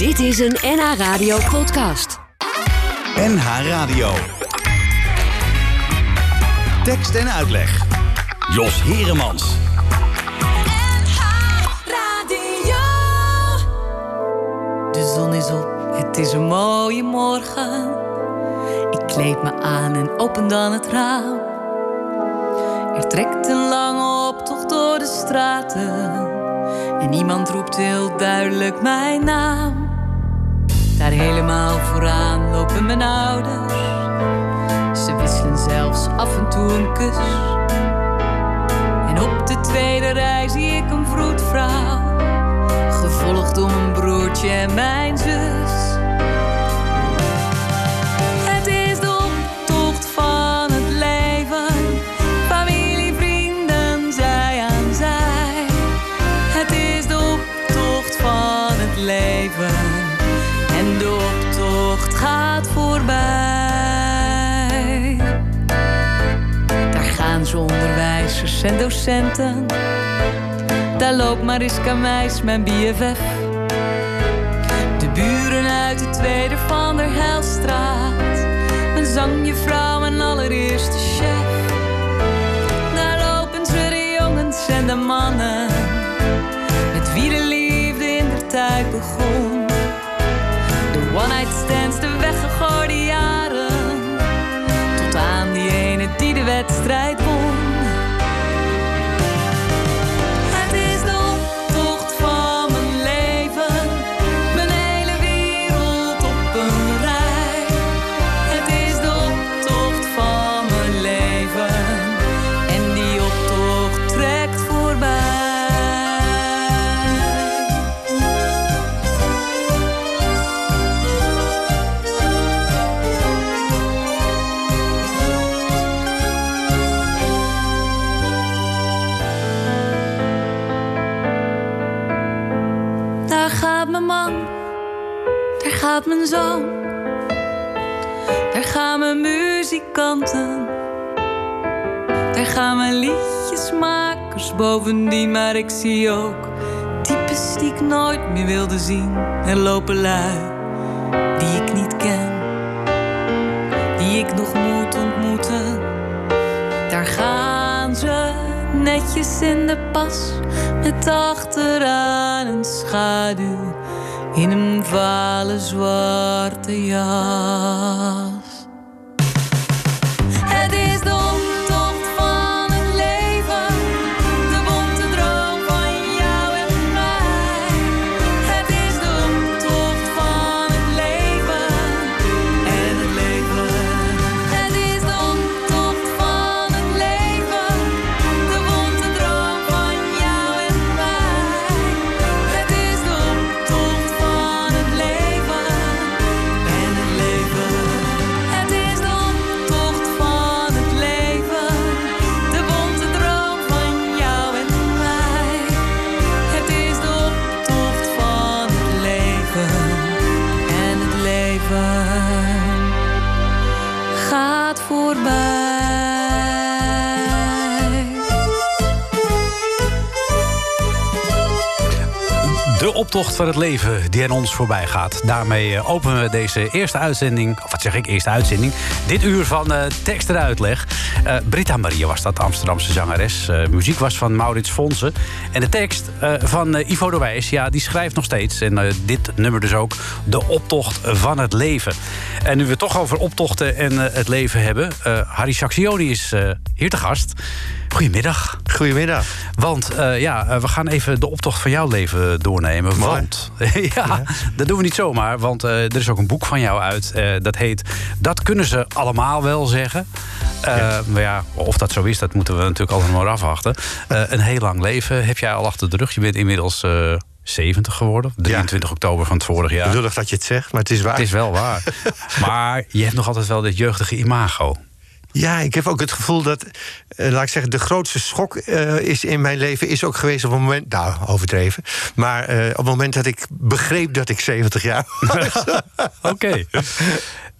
Dit is een NH Radio podcast. NH Radio. Tekst en uitleg. Jos Heremans. De zon is op, het is een mooie morgen. Ik kleed me aan en open dan het raam. Er trekt een lange optocht door de straten. En niemand roept heel duidelijk mijn naam. Daar helemaal vooraan lopen mijn ouders. Ze wisselen zelfs af en toe een kus. En op de tweede rij zie ik een vroedvrouw. Gevolgd door mijn broertje en mijn zus. En docenten. Daar loopt Mariska Meis, mijn BFF. De buren uit de tweede van der Helstraat. Mijn zangjuffrouw, mijn allereerste chef. Daar lopen ze de jongens en de mannen. Met wie de liefde in de tijd begon. De one-night stands, de weggegooide jaren. Tot aan die ene die de wedstrijd zie ook types die ik nooit meer wilde zien. Er lopen lui die ik niet ken, die ik nog moet ontmoeten. Daar gaan ze netjes in de pas, met achteraan een schaduw in een vale zwarte jas. De optocht van het leven die aan ons voorbij gaat. Daarmee eh, openen we deze eerste uitzending, of wat zeg ik, eerste uitzending. Dit uur van eh, tekst en uitleg. Eh, Britta Maria was dat, Amsterdamse zangeres. Muziek was van Maurits Fonsen. En de tekst van Ivo de Wijs, ja, die schrijft nog steeds. En dit nummer dus ook, de optocht van het leven. En nu we het toch over optochten en het leven hebben... Harry Saxioni is hier te gast. Goedemiddag. Goedemiddag. Want eh, ja, eh, we gaan even de optocht van jouw leven doornemen. Want, ja, dat doen we niet zomaar. Want eh, er is ook een boek van jou uit. dat heet Dat kunnen ze allemaal wel zeggen. Eh, Maar ja, of dat zo is, dat moeten we natuurlijk altijd maar afwachten. Een heel lang leven heb jij al achter de rug. Je bent inmiddels eh 70 geworden. 23 oktober van het vorig jaar. Lullig dat je het zegt, maar het is waar. Het is wel waar. maar je hebt nog altijd wel dit jeugdige imago. Ja, ik heb ook het gevoel dat, eh, laat ik zeggen, de grootste schok eh, is in mijn leven is ook geweest op het moment, nou, overdreven, maar eh, op het moment dat ik begreep dat ik 70 jaar was. Oké.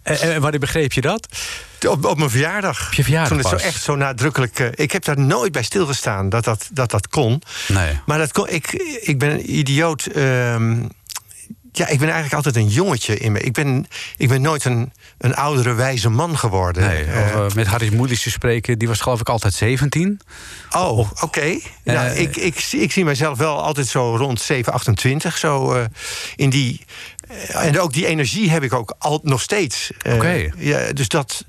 En, en wanneer begreep je dat? Op, op mijn verjaardag. Op je verjaardag Toen het zo echt zo nadrukkelijk. ik heb daar nooit bij stilgestaan dat dat, dat, dat kon. Nee. Maar dat kon, ik, ik ben een idioot. ehm, ja, ik ben eigenlijk altijd een jongetje in me. Ik ben, ik ben nooit een, een oudere, wijze man geworden. Nee, Eh, of, eh, met Harry Moelis te spreken, die was geloof ik altijd 17. Oh, oké. Nou, ik, ik, zie- ik zie mezelf wel altijd zo rond 7, 28. Zo in die. en ook die energie heb ik ook al, nog steeds. Oké. ja, dus dat.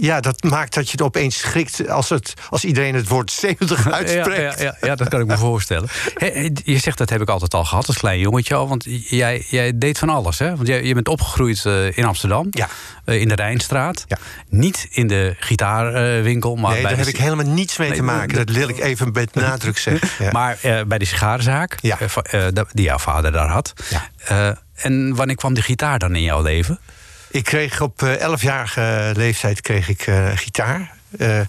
Ja, dat maakt dat je het opeens schrikt als, het, als iedereen het woord 70 uitspreekt. Ja, ja, ja, ja, dat kan ik me voorstellen. Je zegt dat heb ik altijd al gehad als klein jongetje al. Want jij, jij deed van alles, hè? Want jij, je bent opgegroeid eh, in Amsterdam. Ja. eh, in de Rijnstraat. Ja. Niet in de gitaarwinkel, maar nee, bij daar de heb ik helemaal niets mee Nee, te maken. dat- wil ik even met nadruk zeggen. Maar eh, bij de sigarenzaak, die jouw vader daar had. Ja. En wanneer kwam de gitaar dan in jouw leven? Ik kreeg op eh, 11-jarige leeftijd kreeg ik eh, gitaar. Eh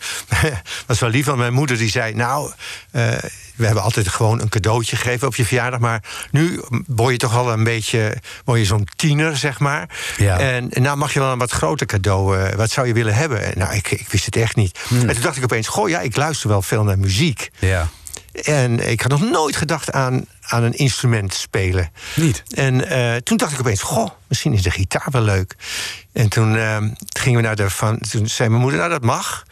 was wel lief, want mijn moeder die zei... nou, eh, we hebben altijd gewoon een cadeautje gegeven op je verjaardag... maar nu word je toch al een beetje... word je zo'n tiener, zeg maar. Ja. En nou mag je wel een wat groter cadeau... eh, wat zou je willen hebben? En, Nou, ik, ik wist het echt niet. En toen dacht ik opeens... goh, ja, ik luister wel veel naar muziek. Ja. En ik had nog nooit gedacht aan, aan een instrument spelen. Niet? En eh, toen dacht ik opeens, goh, misschien is de gitaar wel leuk. En toen eh, gingen we naar de van. Toen zei mijn moeder, nou dat mag.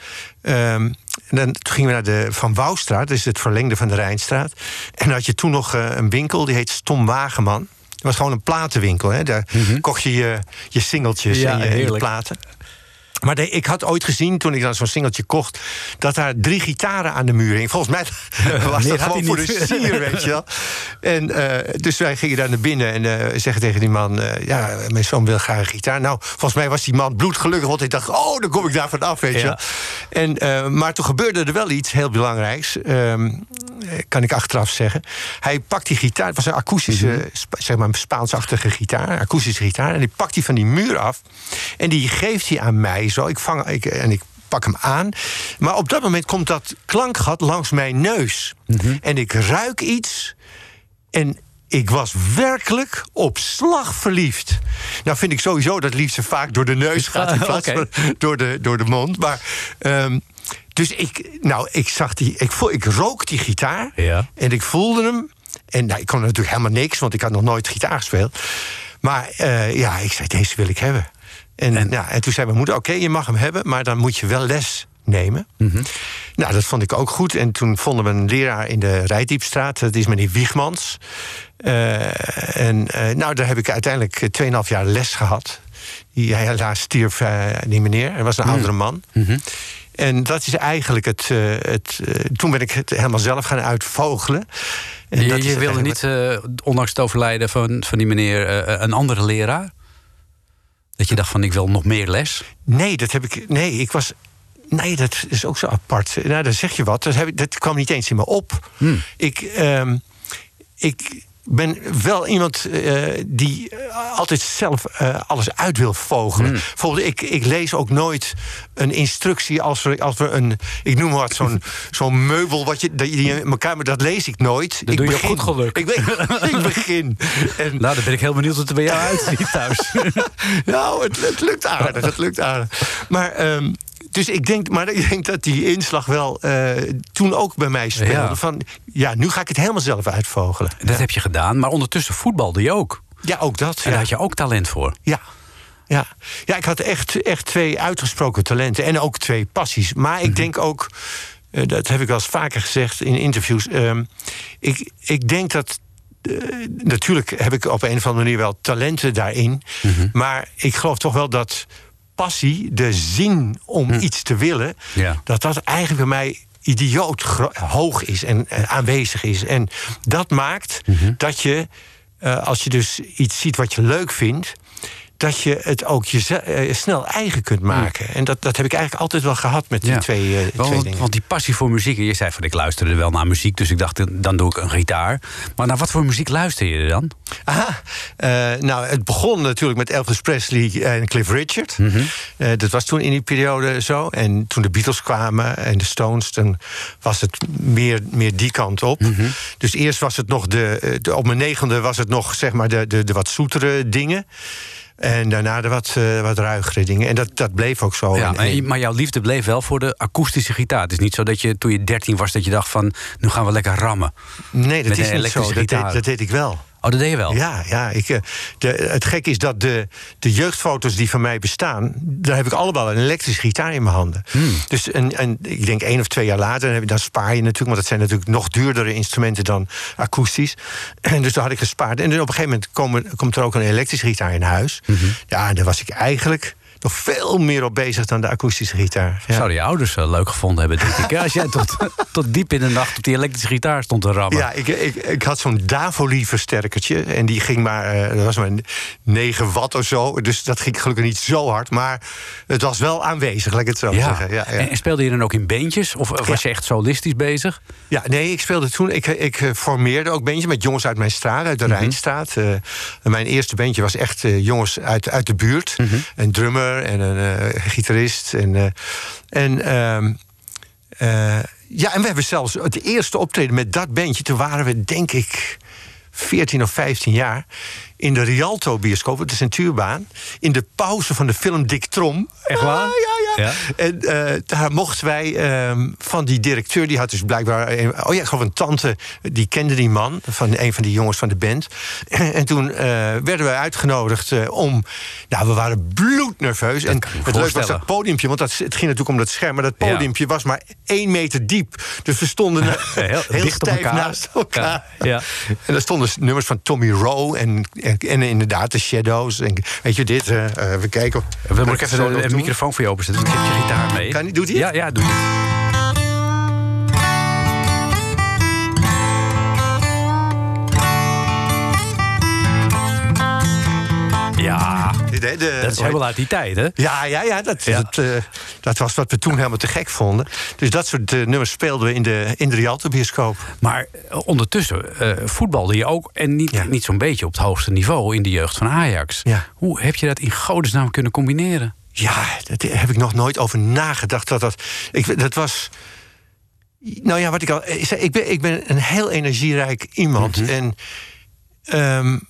Ehm, en dan toen gingen we naar de Van Wouwstraat, dat is het verlengde van de Rijnstraat. En dan had je toen nog eh, een winkel, die heet Stom Wageman. Het was gewoon een platenwinkel. Hè? Daar kocht je je, je singeltjes Ja, en je, je platen. Maar de- ik had ooit gezien, toen ik dan zo'n singeltje kocht... dat daar drie gitaren aan de muur hingen. Volgens mij was dat gewoon voor niet. de sier, weet je wel. En uh, dus wij gingen daar naar binnen en uh, zeggen tegen die man... Uh, ja, mijn zoon wil graag een gitaar. Nou, volgens mij was die man bloedgelukkig... want hij dacht, oh, dan kom ik daar vanaf, weet je Ja. En, maar toen gebeurde er wel iets heel belangrijks... Um, kan ik achteraf zeggen. Hij pakt die gitaar, het was een akoestische, Mhm. zeg maar een Spaansachtige gitaar, akoestische gitaar, en die pakt hij van die muur af en die geeft hij aan mij zo. Ik vang ik, en ik pak hem aan, maar op dat moment komt dat klankgat langs mijn neus Mhm. en ik ruik iets en ik was werkelijk op slag verliefd. Nou vind ik sowieso dat liefde vaak door de neus gaat in plaats door de, door de mond. Maar, ehm, dus ik, nou, ik zag die, ik, voel, ik rook die gitaar Ja. en ik voelde hem. En nou, ik kon natuurlijk helemaal niks, want ik had nog nooit gitaar gespeeld. Maar eh, ja, ik zei, deze wil ik hebben. En, En- Ja, en toen zei mijn moeder, oké, je mag hem hebben... maar dan moet je wel les nemen. Mhm. Nou, dat vond ik ook goed. En toen vonden we een leraar in de Rijdiepstraat. Dat is meneer Wiegmans. Eh, en eh, nou, daar heb ik uiteindelijk eh, 2,5 jaar les gehad. Die, hij helaas stierf, eh, die meneer. Hij was een oudere man. En dat is eigenlijk het... eh, het eh, toen ben ik het helemaal zelf gaan uitvogelen. En Je, dat je wilde niet, eh, ondanks het overlijden van, van die meneer, een andere leraar? Dat je dacht van, ik wil nog meer les? Nee, dat heb ik. Nee, ik was. Nee, dat is ook zo apart. Nou, dan zeg je wat. Dat, heb ik, dat kwam niet eens in me op. Hmm. Ik, ehm, ik ben wel iemand eh, die eh, altijd zelf eh, alles uit wil vogelen. Hmm. Bijvoorbeeld, ik, ik lees ook nooit een instructie als we, als we een. Ik noem maar wat, zo'n zo'n meubel wat je, dat je in elkaar. Maar dat lees ik nooit. Dat ik doe je op goed geluk. Ik, ben- ik begin. En, Nou, dan ben ik heel benieuwd hoe het er bij jou uitziet thuis. nou, het, het lukt aardig. Het lukt aardig. Maar, ehm, dus ik denk, maar ik denk dat die inslag wel eh, toen ook bij mij speelde. Ja. Van ja, nu ga ik het helemaal zelf uitvogelen. Dat heb je gedaan, maar ondertussen voetbalde je ook. Ja, ook dat. En Ja. daar had je ook talent voor. Ja. Ja. ja, ik had echt, echt twee uitgesproken talenten en ook twee passies. Maar ik denk ook, eh, dat heb ik wel eens vaker gezegd in interviews. ehm, ik, ik denk dat. eh, natuurlijk heb ik op een of andere manier wel talenten daarin. Maar ik geloof toch wel dat passie, de zin om iets te willen, Ja. dat dat eigenlijk bij mij idioot hoog is en eh, aanwezig is. En dat maakt dat je, eh, als je dus iets ziet wat je leuk vindt, dat je het ook je snel eigen kunt maken. En dat, dat heb ik eigenlijk altijd wel gehad met die Ja. twee, eh, twee Want, dingen. want die passie voor muziek, en je zei van ik luisterde wel naar muziek, dus ik dacht dan doe ik een gitaar. Maar naar wat voor muziek luister je dan? Aha. Eh, nou, het begon natuurlijk met Elvis Presley en Cliff Richard. Mhm. Eh, dat was toen in die periode zo. En toen de Beatles kwamen en de Stones, dan was het meer, meer die kant op. Mhm. Dus eerst was het nog de, eh, de. Op mijn negende was het nog zeg maar de, de, de wat zoetere dingen. En daarna de wat, eh, wat ruigere dingen. En dat, dat bleef ook zo. Ja, En- en- maar, jouw liefde bleef wel voor de akoestische gitaar. Het is niet zo dat je toen je 13 was dat je dacht van nu gaan we lekker rammen. nee, dat met is niet zo. Dat deed, dat deed ik wel. Oh, dat deed je wel? Ja, ja ik, eh, de, het gek is dat de, de jeugdfoto's die van mij bestaan... daar heb ik allemaal een elektrische gitaar in mijn handen. Dus een, een, ik denk één of twee jaar later, dan, spaar je natuurlijk... want dat zijn natuurlijk nog duurdere instrumenten dan akoestisch. En dus daar had ik gespaard. En dan op een gegeven moment komen, komt er ook een elektrische gitaar in huis. Ja, en daar was ik eigenlijk nog veel meer op bezig dan de akoestische gitaar. Ja. Zouden je ouders eh, leuk gevonden hebben, denk ik. Als jij tot, tot diep in de nacht op die elektrische gitaar stond te rammen. Ja, ik, ik, ik had zo'n Davoli versterkertje. En die ging maar, eh, dat was maar 9 watt of zo. Dus dat ging gelukkig niet zo hard. Maar het was wel aanwezig, laat ik het zo Ja. zeggen. Ja, ja. En, en speelde je dan ook in beentjes? Of was je echt solistisch bezig? ja, nee, ik speelde toen. Ik, ik eh, formeerde ook bandjes met jongens uit mijn straat, uit de Mhm. Rijnstraat. Eh, en mijn eerste bandje was echt jongens uit, uit de buurt. Mhm. Een en een eh, gitarist. En, eh, en ehm, eh, ja, en we hebben zelfs het eerste optreden met dat bandje. Toen waren we, denk ik, 14 of 15 jaar. In de Rialto-bioscoop, op de Centuurbaan. In de pauze van de film Dick Trom. Echt waar? Ah, ja, ja. Ja. En eh, daar mochten wij ehm, van die directeur, die had dus blijkbaar. een- oh ja, ik geloof een tante, die kende die man, van een van die jongens van de band. En toen eh, werden we uitgenodigd eh, om. Nou, we waren bloednerveus. en het leuke was dat podiumpje, want dat, het ging natuurlijk om dat scherm, maar dat Ja. podiumpje was maar één meter diep. Dus we stonden heel heel, stijf elkaar. naast elkaar. Ja, ja. En daar stonden nummers van Tommy Rowe en, en, inderdaad de Shadows. En, weet je dit? eh, we kijken. We moet ik even doen? microfoon voor je openzetten. Want ik heb je gitaar mee. Kan doet hij? Ja, ja, doe het. Ja, De- dat is helemaal uit die tijd, hè? Ja, ja, ja, dat, Ja. Dat, eh, dat was wat we toen helemaal te gek vonden. Dus dat soort eh, nummers speelden we in de, in de Rialto-bioscoop. Maar eh, ondertussen voetbalde je ook, en niet, Ja. niet zo'n beetje op het hoogste niveau in de jeugd van Ajax. Ja. Hoe heb je dat in godesnaam kunnen combineren? Ja, daar heb ik nog nooit over nagedacht. Dat, dat, ik, dat was. Nou ja, wat ik al ik zei, ik ben, ik ben een heel energierijk iemand. En ehm, eh,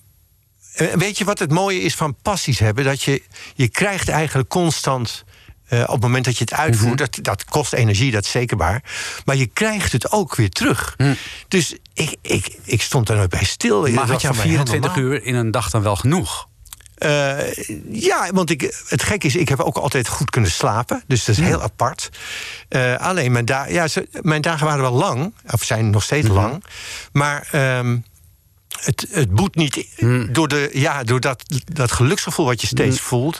weet je wat het mooie is van passies hebben? Dat je, je krijgt eigenlijk constant. eh, op het moment dat je het uitvoert, dat, dat kost energie, dat is zeker waar. Maar je krijgt het ook weer terug. Dus ik, ik, ik stond daar nooit bij stil. Maar Dat had je voor mij heel 24 normaal. uur in een dag dan wel genoeg? Eh, ja, want ik, het gek is, ik heb ook altijd goed kunnen slapen. Dus dat is heel apart. Eh, alleen, mijn, da ja, ze- mijn dagen waren wel lang. Of zijn nog steeds lang. Maar ehm, het, het boet niet... Door, de, ja, door dat, dat geluksgevoel wat je steeds voelt...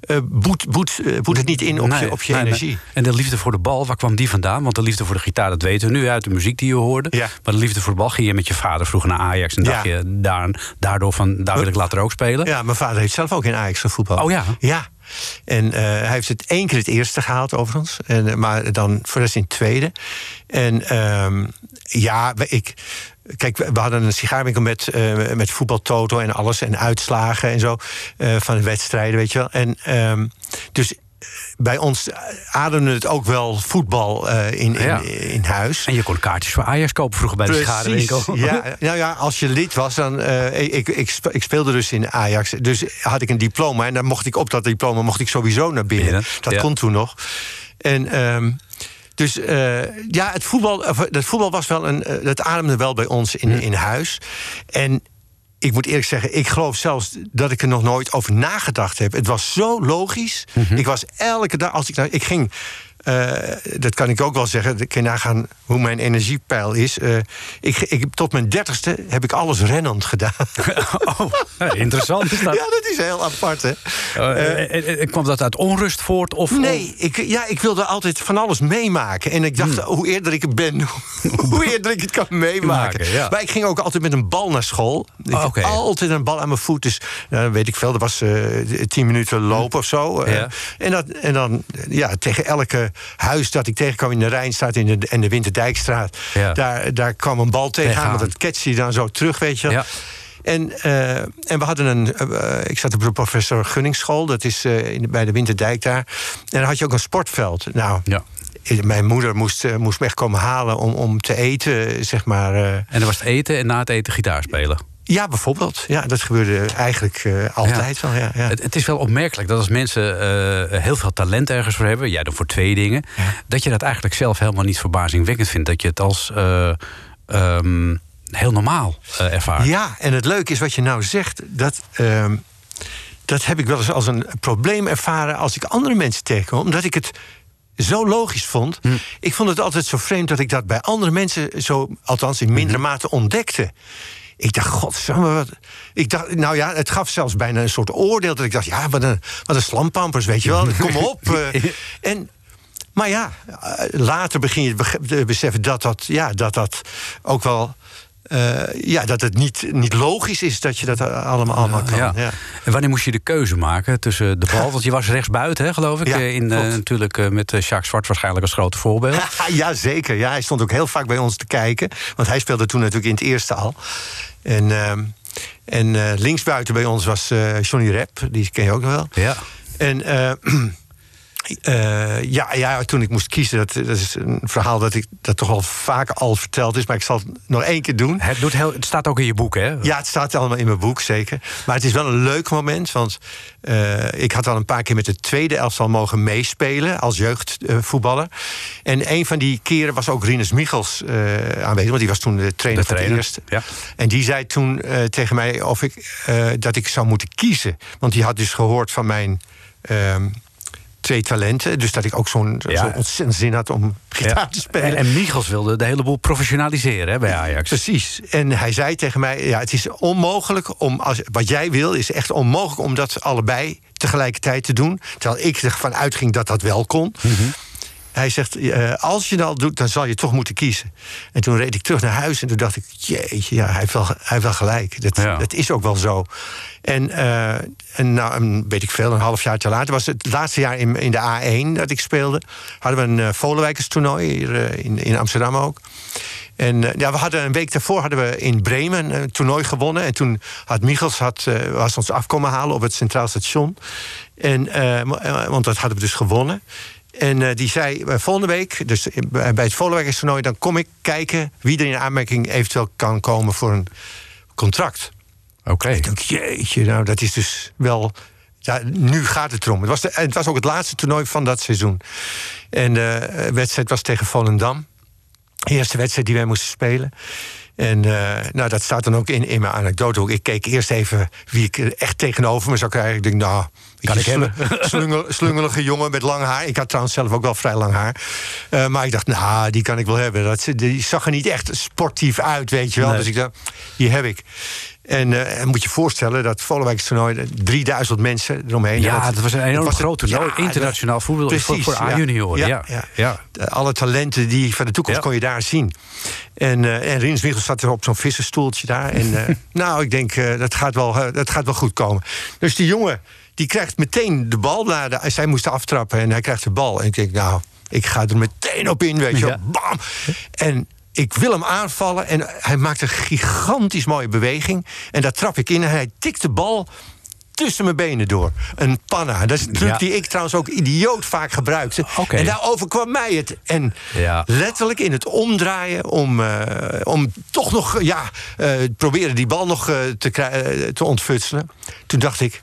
eh, boet, boet, eh, boet het niet in op Nee, je, op je nee, nee. energie. En de liefde voor de bal, waar kwam die vandaan? Want de liefde voor de gitaar, dat weten we nu uit de muziek die je hoorde. Ja. Maar de liefde voor de bal ging je met je vader vroeger naar Ajax... en dacht je daar, daardoor van, daar wil ik later ook spelen? Ja, mijn vader heeft zelf ook in Ajax gevoetbald. Oh ja? Ja. En eh, hij heeft het één keer het eerste gehaald, overigens. En, maar dan voor de rest in het tweede. En ehm, ja, ik. Kijk, we hadden een sigaarwinkel met, eh met voetbaltoto en alles. En uitslagen en zo. eh, van de wedstrijden, weet je wel. En ehm, dus. Bij ons ademde het ook wel voetbal eh, in, in, Ja. in huis. En je kon kaartjes voor Ajax kopen vroeger bij de sigarenwinkel. Ja, nou ja, als je lid was, dan. ik, ik, ik speelde dus in Ajax. Dus had ik een diploma. En dan mocht ik op dat diploma mocht ik sowieso naar binnen. Dat ja. kon toen nog. En. ehm, dus eh, ja, het voetbal, of, dat voetbal was wel een. eh, dat ademde wel bij ons in, in huis. En ik moet eerlijk zeggen, ik geloof zelfs dat ik er nog nooit over nagedacht heb. Het was zo logisch. Ik was elke dag, als ik naar. Ik ging. Eh, dat kan ik ook wel zeggen. Ik kan nagaan hoe mijn energiepeil is. Eh, ik, ik, tot mijn dertigste heb ik alles rennend gedaan. Oh, interessant is dat. ja, dat is heel apart, hè? Eh, en- en kwam dat uit onrust voort? Of, Nee, ik, ja, ik wilde altijd van alles meemaken. En ik dacht, hoe eerder ik het ben, hoe eerder ik het kan meemaken. Maken, ja. Maar ik ging ook altijd met een bal naar school. Ik Oh, had altijd een bal aan mijn voet. Dus nou, weet ik veel, dat was eh, tien minuten lopen of zo. Eh, Ja. en, dat, en dan ja, tegen elke huis dat ik tegenkwam in de Rijnstraat in de, en de Winterdijkstraat... Ja. Daar, daar kwam een bal tegenaan, want dat catchte je dan zo terug, weet je. Ja. En, eh, en we hadden een. eh, ik zat op de professor Gunningsschool, dat is eh, in, bij de Winterdijk daar. En dan had je ook een sportveld. Nou, Ja. mijn moeder moest, eh, moest me echt komen halen om, om te eten, zeg maar. eh. En dan was het eten en na het eten gitaar spelen. Ja, bijvoorbeeld. Ja, dat gebeurde eigenlijk eh, altijd wel. Ja, ja. Het, het is wel opmerkelijk dat als mensen eh, heel veel talent ergens voor hebben, jij dan voor twee dingen, dat je dat eigenlijk zelf helemaal niet verbazingwekkend vindt. Dat je het als. eh, ehm, heel normaal ervaren. Ja, en het leuke is wat je nou zegt, dat, ehm, dat heb ik wel eens als een probleem ervaren als ik andere mensen tegenkom, omdat ik het zo logisch vond. Hm. Ik vond het altijd zo vreemd dat ik dat bij andere mensen zo, althans in mindere Mhm. mate, ontdekte. Ik dacht, godsamme, wat. Ik dacht, nou ja, het gaf zelfs bijna een soort oordeel. Dat ik dacht, ja, wat een, wat een slampampers, weet je wel. Kom op. eh. en, maar ja, eh, later begin je te beseffen dat dat, ja, dat, dat ook wel. eh, ja, dat het niet, niet logisch is dat je dat allemaal, allemaal kan. Ja. Ja. En wanneer moest je de keuze maken tussen de bal? Want je was rechtsbuiten, hè, geloof ik. Ja, in, natuurlijk met Jacques Zwart waarschijnlijk als grote voorbeeld. ja, zeker. Ja, hij stond ook heel vaak bij ons te kijken. Want hij speelde toen natuurlijk in het eerste al. En, ehm, en eh, linksbuiten bij ons was eh, Johnny Rep. Die ken je ook nog wel. Ja. En eh, ja, ja, toen ik moest kiezen, dat, dat is een verhaal dat ik dat toch al vaak al verteld is, maar ik zal het nog één keer doen. Het, doet heel, het staat ook in je boek, hè? Ja, het staat allemaal in mijn boek, zeker. Maar het is wel een leuk moment. Want eh, ik had al een paar keer met het tweede elftal mogen meespelen als jeugdvoetballer. en een van die keren was ook Rinus Michels eh, aanwezig. Want die was toen de trainer De van het eerste. ja. En die zei toen tegen mij of ik, dat ik zou moeten kiezen. Want die had dus gehoord van mijn... ehm, Twee talenten, dus dat ik ook zo'n Ja. zo ontzettend zin had om gitaar Ja. te spelen. En, Michels wilde de hele boel professionaliseren hè, bij Ajax. Precies. En hij zei tegen mij: ja, het is onmogelijk om. Als, wat jij wil, is echt onmogelijk om dat allebei tegelijkertijd te doen. Terwijl ik ervan uitging dat dat wel kon. Hij zegt, eh, als je dat doet, dan zal je toch moeten kiezen. En toen reed ik terug naar huis en toen dacht ik... jeetje, ja, hij heeft wel, hij heeft wel gelijk. Dat, Ja. dat is ook wel zo. En, eh, en nou, een, weet ik veel, een half jaar te later... was het laatste jaar in, in de A1 dat ik speelde... hadden we een uh, Volenwijkerstoernooi hier eh, in, in Amsterdam ook. En eh, ja, we hadden een week daarvoor hadden we in Bremen een toernooi gewonnen. En toen had Michels had, eh, was ons afkomen halen op het Centraal Station. En, eh, eh, want dat hadden we dus gewonnen. En eh, die zei, eh, volgende week, dus in- bij het Volenwijkerstoernooi... dan kom ik kijken wie er in aanmerking eventueel kan komen voor een contract. Oké. Ik denk, jeetje, nou, dat is dus wel... Ja, nu gaat het erom. Het was, de, het was ook het laatste toernooi van dat seizoen. En de wedstrijd was tegen Volendam. De eerste wedstrijd die wij moesten spelen. En eh, nou, dat staat dan ook in, in mijn anekdote. Ik keek eerst even wie ik er echt tegenover me zou krijgen. Ik denk, nou, Kan ik hebben. slungel- slungelige jongen met lang haar. Ik had trouwens zelf ook wel vrij lang haar. Eh, maar ik dacht, nou, die kan ik wel hebben. Dat, die zag er niet echt sportief uit, weet je wel. Nee. Dus ik dacht, die heb ik. En eh, en moet je voorstellen dat Vollewijks toernooi 3000 mensen eromheen. Ja, Dat- dat was een enorm groot toernooi. ja, Internationaal voetbal voor, Precies, voor ja. A-junioren. Ja, Ja, alle talenten die van de toekomst kon je daar zien. En, eh en Rins Michels zat er op zo'n vissenstoeltje daar. En eh, nou, ik denk, eh, dat, gaat wel, eh, dat gaat wel goed komen. Dus die jongen, die krijgt meteen de bal. naar de- zij moest aftrappen en hij krijgt de bal. En ik denk, nou, ik ga er meteen op in, weet je. Ja. Bam! En ik wil hem aanvallen en hij maakt een gigantisch mooie beweging. En daar trap ik in en hij tikt de bal tussen mijn benen door. Een panna. Dat is een truc Ja. die ik trouwens ook idioot vaak gebruikte. En daar overkwam mij het. En Ja. letterlijk in het omdraaien om, eh, om toch nog ja, eh, proberen die bal nog eh, te, te ontfutselen. Toen dacht ik,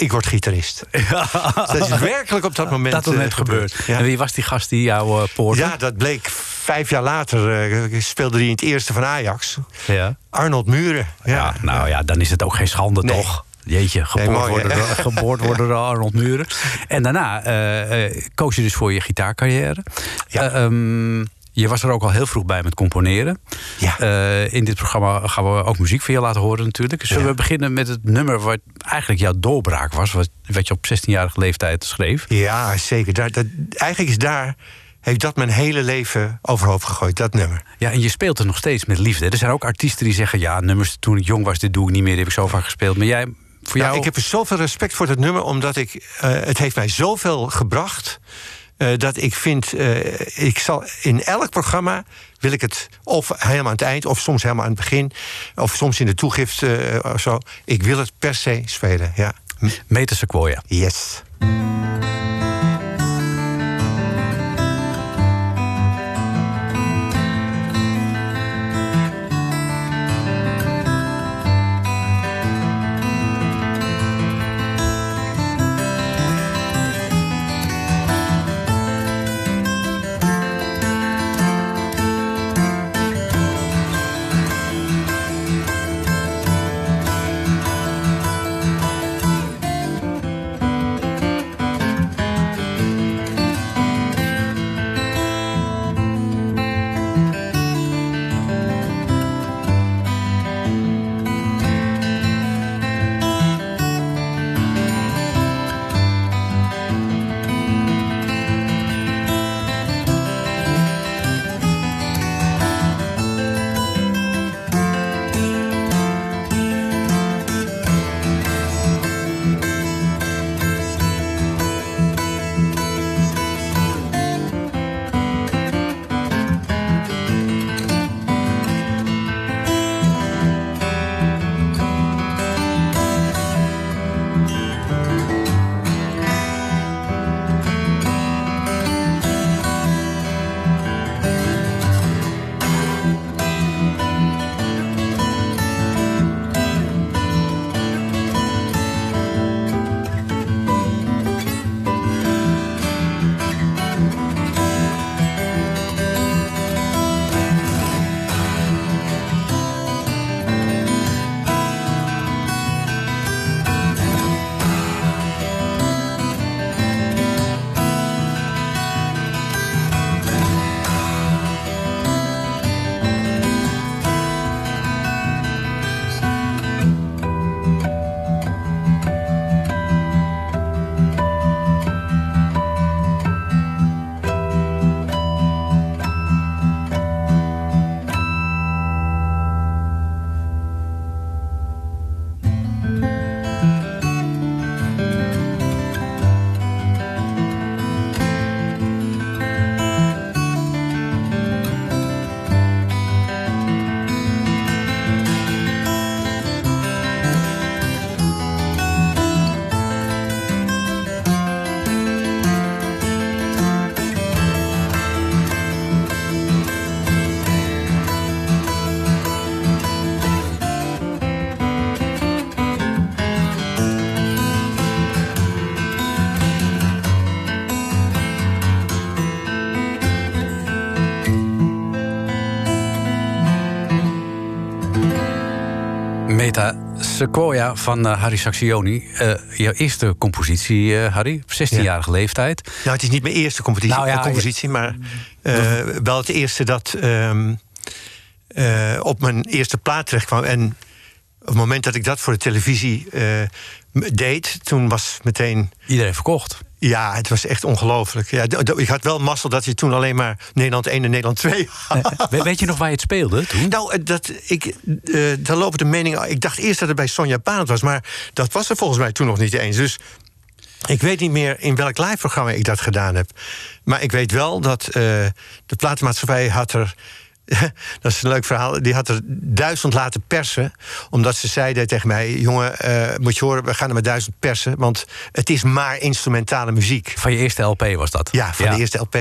ik word gitarist. Dat is werkelijk op dat moment, Dat moment eh, gebeurd. Ja. En wie was die gast die jou uh, poorde? Ja, dat bleek vijf jaar later. eh, speelde hij in het eerste van Ajax. Ja. Arnold Muren. Ja, nou ja, dan is het ook geen schande, Nee. toch? Jeetje, geboord Nee, mooi, worden, hè? door- geboord worden door Arnold Muren. En daarna koos je dus voor je gitaarcarrière. Ja. Eh, ehm, je was er ook al heel vroeg bij met componeren. Ja. Eh, in dit programma gaan we ook muziek van je laten horen natuurlijk. Zullen Ja. we beginnen met het nummer wat eigenlijk jouw doorbraak was... wat, wat je op 16-jarige leeftijd schreef? Ja, zeker. Daar, dat, eigenlijk is daar, heeft dat mijn hele leven overhoop gegooid, dat nummer. Ja, en je speelt er nog steeds met liefde. Er zijn ook artiesten die zeggen... ja, nummers toen ik jong was, dit doe ik niet meer, die heb ik zo vaak gespeeld. Maar jij, voor Ja, jou... ik heb er zoveel respect voor dat nummer, omdat ik, eh, het heeft mij zoveel gebracht. Eh, dat ik vind, eh, ik zal in elk programma wil ik het of helemaal aan het eind, of soms helemaal aan het begin, of soms in de toegift eh, of zo. Ik wil het per se spelen. Ja. Meter Sequoia. Yes. Britta, Sequoia van eh, Harry Saxioni. Eh, jouw eerste compositie, eh, Harry, op 16-jarige leeftijd. Nou, het is niet mijn eerste competitie, Nou ja, compositie, maar wel het eerste dat ehm, eh, op mijn eerste plaat terecht kwam. En op het moment dat ik dat voor de televisie deed, toen was meteen. Iedereen verkocht. Ja, het was echt ongelooflijk. Ja, ik had wel mazzel dat je toen alleen maar Nederland 1 en Nederland 2 had. We- weet je nog waar je het speelde toen? Nou, eh, dat, ik, eh, daar lopen de meningen. Ik dacht eerst dat het bij Sonja Barend was, maar dat was er volgens mij toen nog niet eens. Dus ik weet niet meer in welk live-programma ik dat gedaan heb. Maar ik weet wel dat eh, de platenmaatschappij had er. Dat is een leuk verhaal. Die had er duizend laten persen. Omdat ze zeiden tegen mij: Jongen, eh, moet je horen, we gaan er met duizend persen. Want het is maar instrumentale muziek. Van je eerste LP was dat? Ja, van de eerste LP.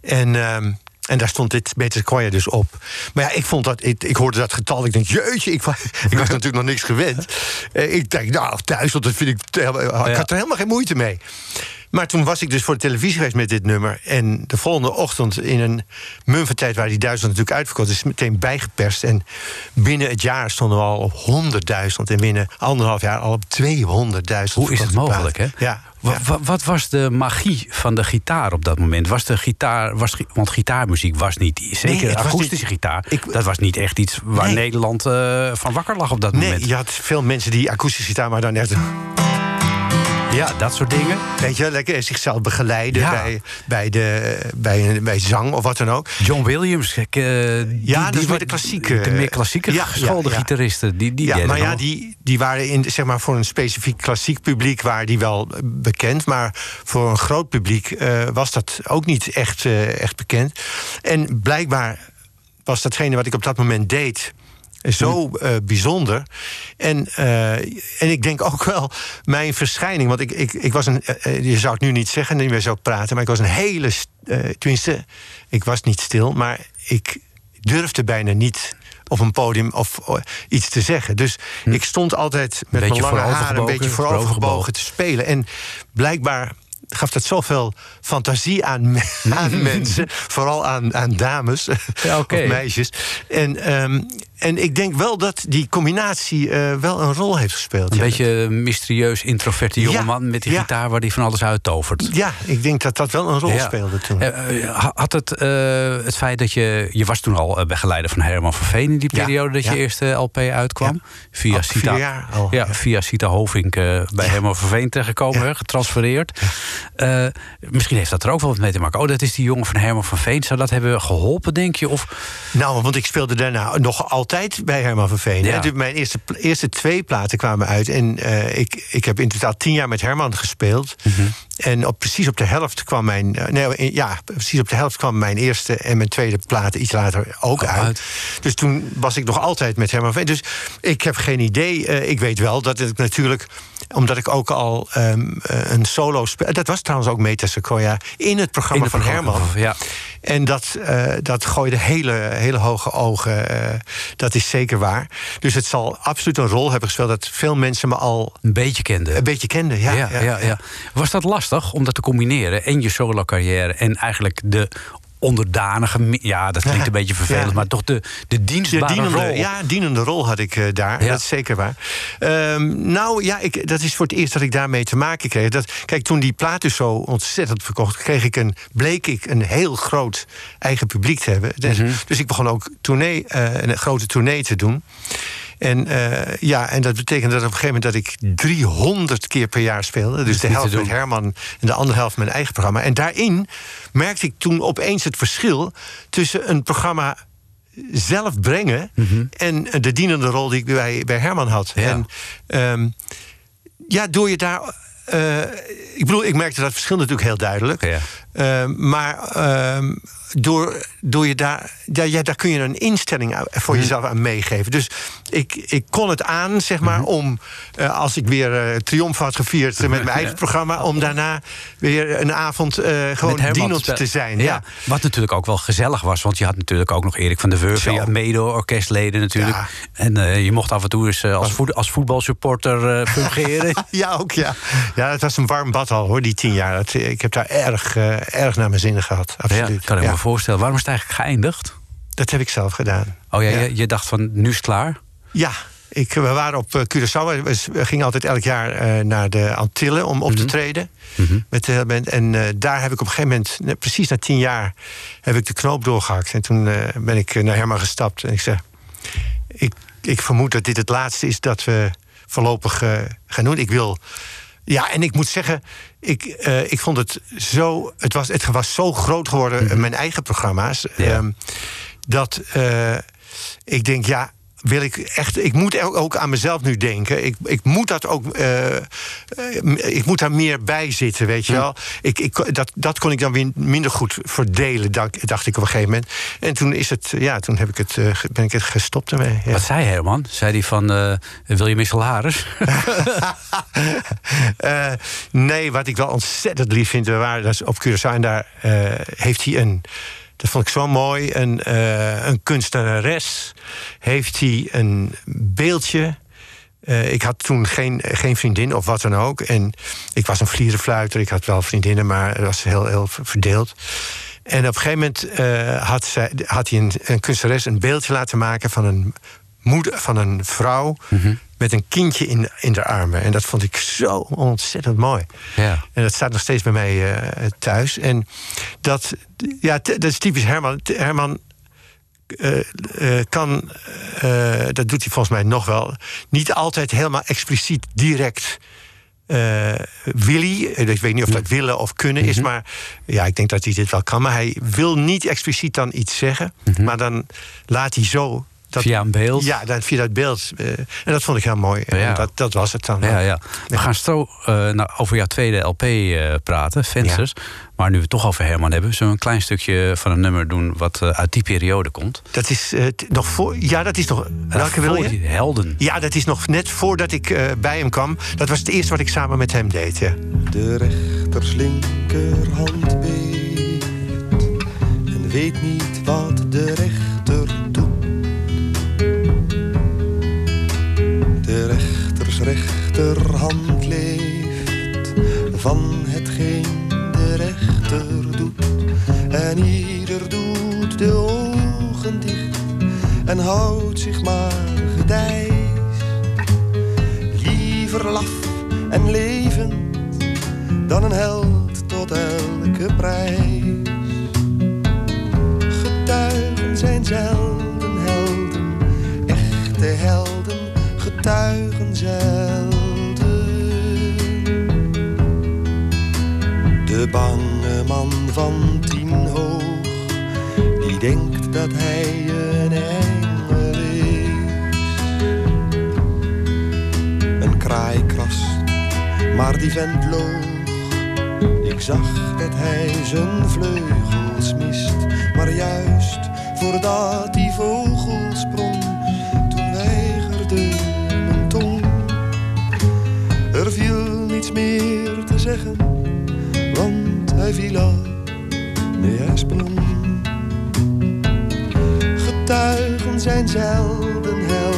En, ehm, en daar stond dit Beter Sequoia dus op. Maar ja, ik vond dat, ik, ik hoorde dat getal. Ik denk, jeetje, ik, wa- ik was natuurlijk nog niks gewend. Eh, ik denk, nou, duizend, dat vind ik. te- Ik had er helemaal geen moeite mee. Maar toen was ik dus voor de televisie geweest met dit nummer. En de volgende ochtend in een mum van tijd waar die duizend natuurlijk uitverkocht is, meteen bijgeperst. En binnen het jaar stonden we al op 100.000. En binnen anderhalf jaar al op 200.000. Hoe is het verkochte mogelijk, hè? Ja. Wa- ja. wa- Wat was de magie van de gitaar op dat moment? Was de gitaar, was, want gitaarmuziek was niet, zeker akoestische niet- gitaar, ik- dat was niet echt iets waar Nee. Nederland eh, van wakker lag op dat Nee, moment. je had veel mensen die akoestisch gitaar, maar dan echt. Ja, dat soort dingen. Weet je, lekker zichzelf begeleiden Ja. bij, bij, de, bij, bij zang of wat dan ook. John Williams, kijk, eh, die, Ja, die- meer de klassieke- De meer klassieke Ja, geschoolde ja, gitaristen. Die, die ja, maar ja, die, die waren in, zeg maar, voor een specifiek klassiek publiek waren die wel bekend. Maar voor een groot publiek eh, was dat ook niet echt, eh, echt bekend. En blijkbaar was datgene wat ik op dat moment deed. Zo eh, bijzonder. En, eh, en ik denk ook wel mijn verschijning. Want ik, ik, ik was een. eh, je zou het nu niet zeggen, niet meer zo praten. Maar ik was een hele. st- tenminste, ik was niet stil. Maar ik durfde bijna niet op een podium of iets te zeggen. Dus ik stond altijd met mijn lange haar een beetje voorovergebogen te spelen. En blijkbaar gaf dat zoveel fantasie aan, me- aan mensen. Vooral aan, aan dames Ja, of meisjes. En, ehm, en ik denk wel dat die combinatie eh, wel een rol heeft gespeeld. Een Ja. beetje mysterieus, introverte Ja, jongeman met die ja. gitaar waar hij van alles uit tovert. Ja, ik denk dat dat wel een rol Ja. speelde toen. Eh, eh, ha- Had het het feit dat je... Je was toen al begeleider van Herman van Veen in die Ja, periode... dat je ja. eerste LP uitkwam. Ja. Via, Sita, al, ja, ja. via Sita Hovink bij Ja. Herman van Veen terechtgekomen, Ja. getransfereerd. Eh, misschien heeft dat er ook wel wat mee te maken. Oh, dat is die jongen van Herman van Veen. Zou dat hebben geholpen, denk je? Of, Nou, want ik speelde daarna nog altijd bij Herman van Veen. Ja. Mijn eerste, eerste twee platen kwamen uit. En eh, ik, ik heb in totaal tien jaar met Herman gespeeld. Mhm. En op, precies op de helft kwam mijn. eh, nee, ja, precies op de helft kwam mijn eerste en mijn tweede plaat iets later ook Oh, uit. uit. Dus toen was ik nog altijd met Herman van Veen. Dus ik heb geen idee. Ik weet wel dat ik natuurlijk. Omdat ik ook al ehm, eh, een solo speel. Dat was trouwens ook Meta Sequoia in het programma in van Herman. Ja. En dat, eh, dat gooide hele, hele hoge ogen. eh, dat is zeker waar. Dus het zal absoluut een rol hebben gespeeld dat veel mensen me al Een beetje kende. een beetje kenden. Ja, ja, ja, ja, Was dat lastig om dat te combineren? En je solo carrière en eigenlijk de onderdanige... Ja, dat klinkt een beetje vervelend, ja. maar toch de, de De dienstbare dienende, rol. ja, dienende rol had ik eh, daar. Ja. Dat is zeker waar. Ehm, nou ja, ik, dat is voor het eerst dat ik daarmee te maken kreeg. Dat, kijk, toen die plaat dus zo ontzettend verkocht, kreeg ik een, bleek ik een heel groot eigen publiek te hebben. Dus, Mhm. dus ik begon ook tournee, eh, een grote tournee te doen. En, eh, ja, en dat betekende dat op een gegeven moment dat ik 300 keer per jaar speelde. Dus de helft met. Herman en de andere helft mijn eigen programma. En daarin merkte ik toen opeens het verschil tussen een programma zelf brengen en de dienende rol die ik bij, bij Herman had. Ja. En ehm, ja, door je daar. eh, ik bedoel, ik merkte dat verschil natuurlijk heel duidelijk. Ja. Ehm, maar ehm, door, door je daar, ja, daar kun je een instelling voor Mhm. jezelf aan meegeven. Dus ik, ik kon het aan, zeg maar, Mhm. om eh, als ik weer eh, triomf had gevierd met mijn eigen programma, om daarna weer een avond eh, gewoon dienend te zijn. Ja. Ja. Wat natuurlijk ook wel gezellig was. Want je had natuurlijk ook nog Erik van der Wurven. Had mede-orkestleden natuurlijk. En je mocht af en toe eens als, voet, als voetbalsupporter fungeren. Ja, ook ja. Ja, het was een warm bad al hoor, die tien jaar. Ik heb daar erg, erg naar mijn zinnen gehad. Absoluut. kan ik Voorstellen. Waarom is het eigenlijk geëindigd? Dat heb ik zelf gedaan. Oh ja, Ja. Je, je dacht van nu is het klaar? Ja, ik, we waren op eh, Curaçao. We, gingen altijd elk jaar eh, naar de Antillen om op te treden. Met de hele band. En eh, daar heb ik op een gegeven moment, precies na tien jaar, heb ik de knoop doorgehakt. En toen eh, ben ik eh, naar Herman gestapt. En ik zeg: ik, ik vermoed dat dit het laatste is dat we voorlopig eh, gaan doen. Ik wil. Ja, en ik moet zeggen, ik, eh, ik vond het zo. Het was, het was zo groot geworden, eh, mijn eigen programma's. Ja. ehm, dat eh, ik denk, ja. Wil ik echt. Ik moet ook- aan mezelf nu denken. Ik, ik moet dat ook. eh, eh, ik moet daar meer bij zitten, weet je wel. Ik, ik, dat, dat kon ik dan weer minder goed verdelen, dacht, ik op een gegeven moment. En toen is het. Ja, toen heb ik het, eh, ben ik het gestopt ermee. Ja. Wat zei Herman? Zei hij van, wil je Michel Haris? Eh, nee, wat ik wel ontzettend lief vind, we waren dus op Curaçao en daar heeft hij een. Dat vond ik zo mooi. Een, eh, een kunstenares heeft hij een beeldje. Eh, ik had toen geen, geen vriendin of wat dan ook. En ik was een vlierenfluiter. Ik had wel vriendinnen, maar het was heel, heel verdeeld. En op een gegeven moment eh, had, zij, had hij een, een kunstenares een beeldje laten maken van een moeder, van een vrouw met een kindje in, in de armen. En dat vond ik zo ontzettend mooi. Ja. En dat staat nog steeds bij mij eh, thuis. En dat, ja, dat is typisch Herman. Herman eh, eh, kan, dat doet hij volgens mij nog wel, niet altijd helemaal expliciet direct. wil hij, Eh, ik weet niet of dat willen of kunnen is, maar ja, ik denk dat hij dit wel kan. Maar hij wil niet expliciet dan iets zeggen, maar dan laat hij zo. Dat, Via een beeld? Ja, via dat beeld. eh, en dat vond ik heel mooi. Ja. dat, dat was het dan. Ja, ja. We Ja. gaan zo eh, nou, over jouw tweede LP eh, praten, Fences. Maar nu we het toch over Herman hebben... zullen we een klein stukje van een nummer doen... wat uit die periode komt. Dat is eh, nog voor. Ja, dat is nog. Welke wil Voor je? Helden. Ja, dat is nog net voordat ik eh, bij hem kwam. Dat was het eerste wat ik samen met hem deed. Ja. De rechters linkerhand beet en weet niet wat de rechter De rechters rechterhand leeft van hetgeen de rechter doet. En ieder doet de ogen dicht en houdt zich maar gedijs. Liever laf en levend dan een held tot elke prijs. Getuigen zijn zelden helden, echte helden getuigen zelden. De bange man van tien hoog, die denkt dat hij een engel is. Een kraai krast maar die vent loog. Ik zag dat hij zijn vleugels mist. Maar juist voordat die vogel sprong, meer te zeggen, want hij viel al, nee hij sprong. Getuigen zijn zelden helden,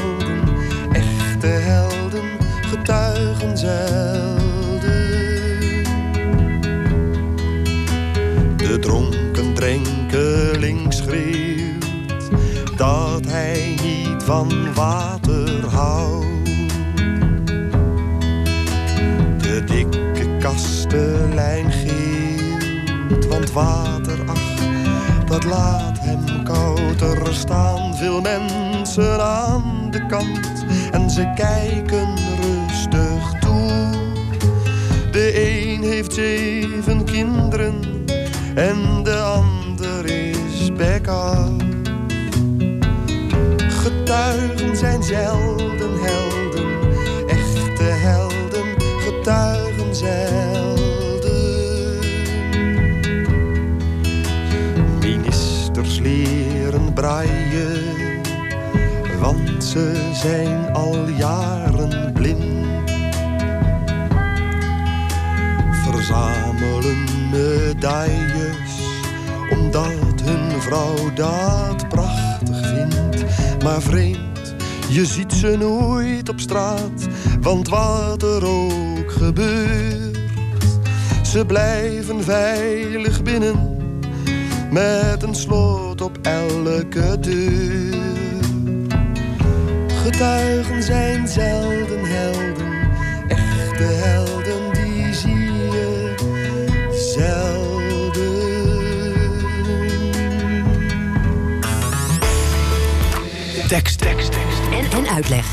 Tekst, tekst, tekst. En, en uitleg.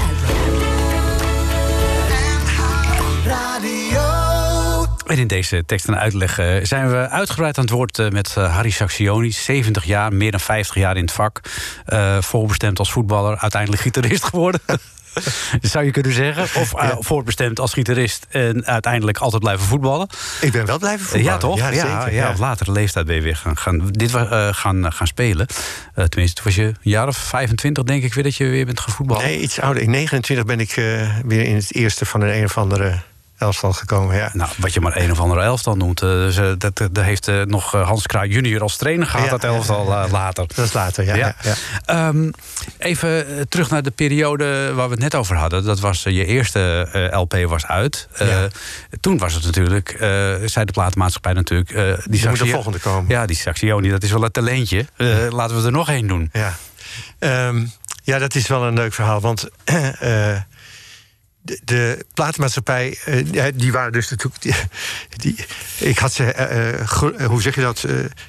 En in deze tekst en uitleg eh, zijn we uitgebreid aan het woord eh, met eh, Harry Saxioni. 70 jaar, meer dan 50 jaar in het vak. Eh voorbestemd als voetballer, uiteindelijk gitarist geworden. Zou je kunnen zeggen. Of eh, voorbestemd als gitarist en uiteindelijk altijd blijven voetballen. Ik ben wel blijven voetballen. Ja, toch? Ja, zeker, ja, op latere leeftijd ben je weer gaan, gaan, dit, eh, gaan, gaan spelen. Eh, tenminste, toen was je een jaar of 25, denk ik weer, dat je weer bent gaan voetballen. Nee, iets ouder. In 29 ben ik eh, weer in het eerste van een een of andere elftal gekomen. Ja. Nou, wat je maar een of andere elftal noemt. eh, dus, eh, dat, dat heeft eh, nog eh, Hans Kraaij junior als trainer gehad, Ja, dat elftal eh, later. Dat is later, ja. ja. ja. Ehm, even eh, terug naar de periode waar we het net over hadden. Dat was eh, je eerste eh, LP was uit. Eh. Toen was het natuurlijk, eh, zei de platenmaatschappij natuurlijk... eh, die Er moet Saxio- de volgende komen. Ja, die Saxioni, dat is wel een talentje. Eh, laten we er nog één doen. Ja. Ehm, ja, dat is wel een leuk verhaal. Want eh, de, de platenmaatschappij, eh, die waren dus natuurlijk. Die, die- ik had ze, eh, eh, ge- hoe zeg je dat?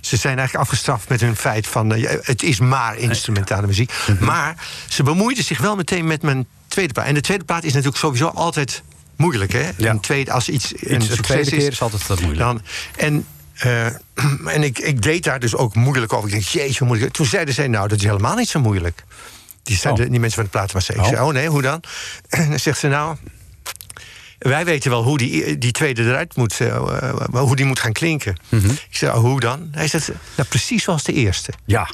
ze zijn eigenlijk afgestraft met hun feit van. het is maar instrumentale muziek. Maar ze bemoeiden zich wel meteen met mijn tweede plaat. En de tweede plaat is natuurlijk sowieso altijd moeilijk, hè? Ja. Een tweede, als iets een Iets, de succes tweede is, keer is altijd wat moeilijk. dan, en en ik, ik deed daar dus ook moeilijk over. Ik denk, jeetje, hoe moeilijk. Toen zeiden zij, nou, dat is helemaal niet zo moeilijk. Die, Oh. die mensen van de platenmaatschappij. Ik Oh. zei, oh nee, hoe dan? En dan zegt ze, nou... Wij weten wel hoe die, die tweede eruit moet, eh, eh, hoe die moet gaan klinken. Mhm. Ik zei, oh, hoe dan? Hij zegt, nou, precies zoals de eerste. Ja.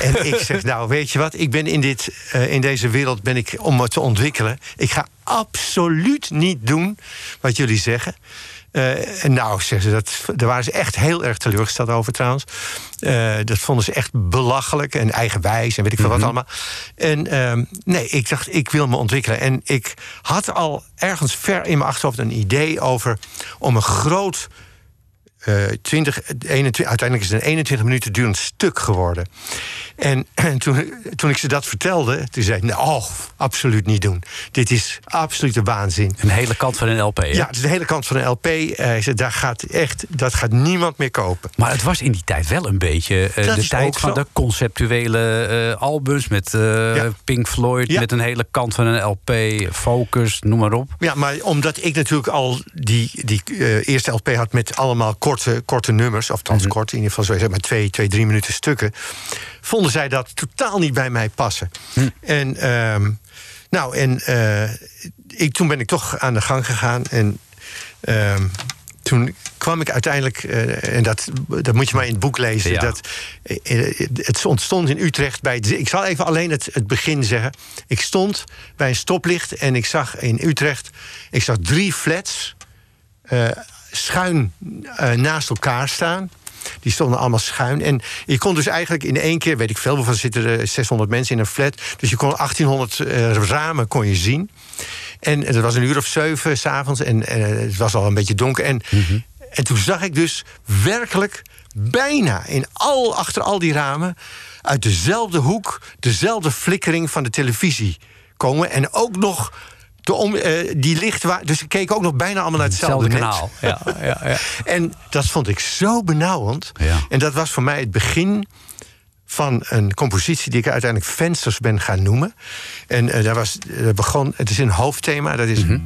En ik zeg, nou, weet je wat? Ik ben in, dit, eh, in deze wereld ben ik om het te ontwikkelen. Ik ga absoluut niet doen wat jullie zeggen. Eh, en nou, zeggen ze, dat, daar waren ze echt heel erg teleurgesteld over trouwens. Eh, dat vonden ze echt belachelijk en eigenwijs en weet ik veel wat allemaal. En ehm, nee, ik dacht, ik wil me ontwikkelen. En ik had al ergens ver in mijn achterhoofd een idee over om een groot eh 20, 21, uiteindelijk is het een 21 minuten durend stuk geworden. En, en toen, toen ik ze dat vertelde, toen zei ik: nou, oh, absoluut niet doen. Dit is absolute waanzin. Een hele kant van een LP. hè? Ja, het is de hele kant van een LP. Eh, zei, daar gaat echt, dat gaat niemand meer kopen. Maar het was in die tijd wel een beetje eh, de tijd van zo. de conceptuele eh, albums met eh, Ja. Pink Floyd, Ja. met een hele kant van een LP, Focus, noem maar op. Ja, maar omdat ik natuurlijk al die, die eh, eerste LP had met allemaal korte, korte nummers, of althans kort, in ieder geval zo zeg maar twee, twee, drie minuten stukken, vonden zij dat totaal niet bij mij passen. En ehm, nou, en eh, ik, toen ben ik toch aan de gang gegaan en ehm, toen kwam ik uiteindelijk, eh, en dat, dat moet je maar in het boek lezen, Ja. dat, eh, het ontstond in Utrecht bij. het- Ik zal even alleen het, het begin zeggen. Ik stond bij een stoplicht en ik zag in Utrecht, ik zag drie flats schuin eh, naast elkaar staan. Die stonden allemaal schuin. En je kon dus eigenlijk in één keer, weet ik veel, hoeveel zitten er 600 mensen in een flat. Dus je kon 1800 eh, ramen kon je zien. En het was een uur of zeven s'avonds en eh, het was al een beetje donker. En, en toen zag ik dus werkelijk bijna in al, achter al die ramen... uit dezelfde hoek, dezelfde flikkering van de televisie komen. En ook nog de om, eh, die Dus ik keek ook nog bijna allemaal naar hetzelfde, kanaal. Ja, ja, ja. En dat vond ik zo benauwend. En dat was voor mij het begin van een compositie die ik uiteindelijk Vensters ben gaan noemen. En eh, daar was, eh, begon, het is een hoofdthema, dat is. Dat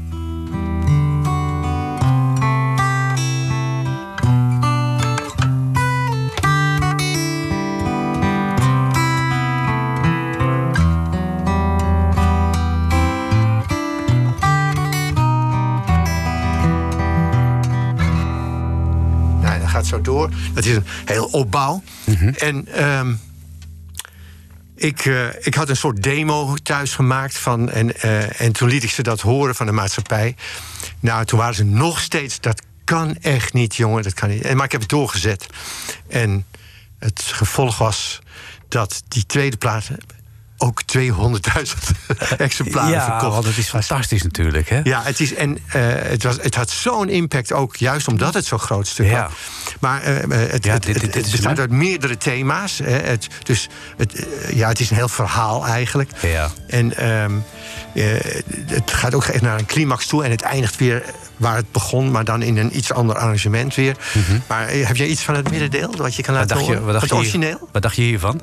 zo door. Dat is een heel opbouw. En ehm, ik, eh, ik had een soort demo thuis gemaakt van. En, eh, en toen liet ik ze dat horen van de maatschappij. Nou, toen waren ze nog steeds. Dat kan echt niet, jongen. Dat kan niet. En, maar ik heb het doorgezet. En het gevolg was dat die tweede plaat ook 200.000 exemplaren ja, verkocht. het is fantastisch natuurlijk, hè? Ja, het, is, en, eh, het, was, het had zo'n impact ook, juist omdat het zo'n groot stuk Ja. had. Maar eh, eh, het, Ja, het, dit- dit- het- dit het is bestaat uit meerdere thema's. Hè. Het, dus het, ja, het is een heel verhaal eigenlijk. Ja. En ehm, eh, het gaat ook echt naar een climax toe. En het eindigt weer waar het begon, maar dan in een iets ander arrangement weer. Maar eh, heb jij iets van het middendeel wat je kan Mhm. Wat laten dacht je, horen? wat dacht het je, wat dacht je hiervan?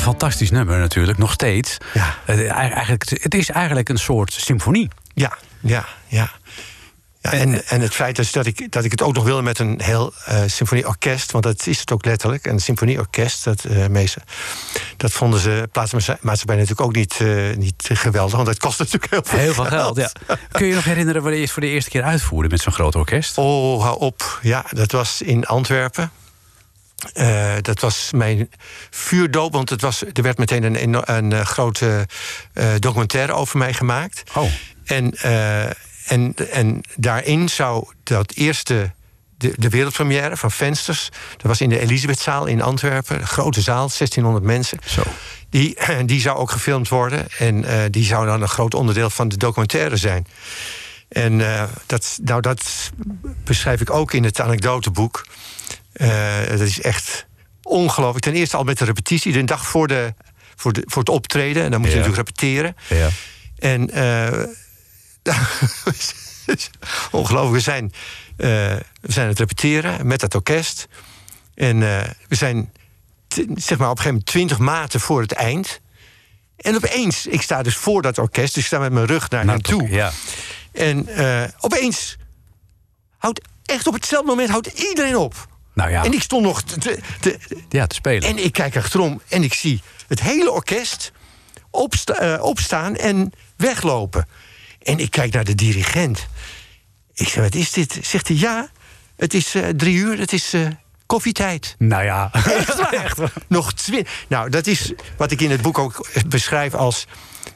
Een fantastisch nummer natuurlijk, nog steeds. Ja. Het, eigenlijk, het is eigenlijk een soort symfonie. Ja, ja, ja. ja en, en het feit is dat ik, dat ik het ook nog wilde met een heel eh, symfonieorkest, want dat is het ook letterlijk. En een symfonieorkest, dat, eh meeste, dat vonden ze plaatsmaatschappij natuurlijk ook niet, eh, niet geweldig, want dat kost natuurlijk heel veel, Heel veel geld, ja. Kun je je nog herinneren wanneer je het voor de eerste keer uitvoerde met zo'n groot orkest? Oh, hou op. Ja, dat was in Antwerpen. Eh, dat was mijn vuurdoop, want het was, er werd meteen een, eno- een, eh, grote eh, documentaire over mij gemaakt. Oh. En, en, en daarin zou dat eerste, de, de wereldpremière van Vensters... dat was in de Elisabethzaal in Antwerpen, een grote zaal, 1600 mensen. Zo. Die, die zou ook gefilmd worden. En die zou dan een groot onderdeel van de documentaire zijn. En dat, nou, dat beschrijf ik ook in het anekdoteboek. Eh, dat is echt ongelooflijk. Ten eerste al met de repetitie, de dag voor, de, voor, de, voor het optreden. En dan moet je Ja. natuurlijk repeteren. Ja. En eh, ongelooflijk, we zijn, eh, we zijn aan het repeteren met dat orkest. En we zijn zeg maar op een gegeven moment twintig maten voor het eind. En opeens, ik sta dus voor dat orkest, dus ik sta met mijn rug naar Nou, hen toe. Ja. En opeens houdt echt op hetzelfde moment houdt iedereen op. Nou ja, En ik stond nog te, te- te- ja, te spelen. en ik kijk achterom en ik zie het hele orkest opsta- eh, opstaan en weglopen. En ik kijk naar de dirigent. Ik zeg, wat is dit? Zegt hij, ja, het is eh, drie uur, het is eh, koffietijd. Nou ja. Echt waar? Nog twintig. Nou, dat is wat ik in het boek ook beschrijf als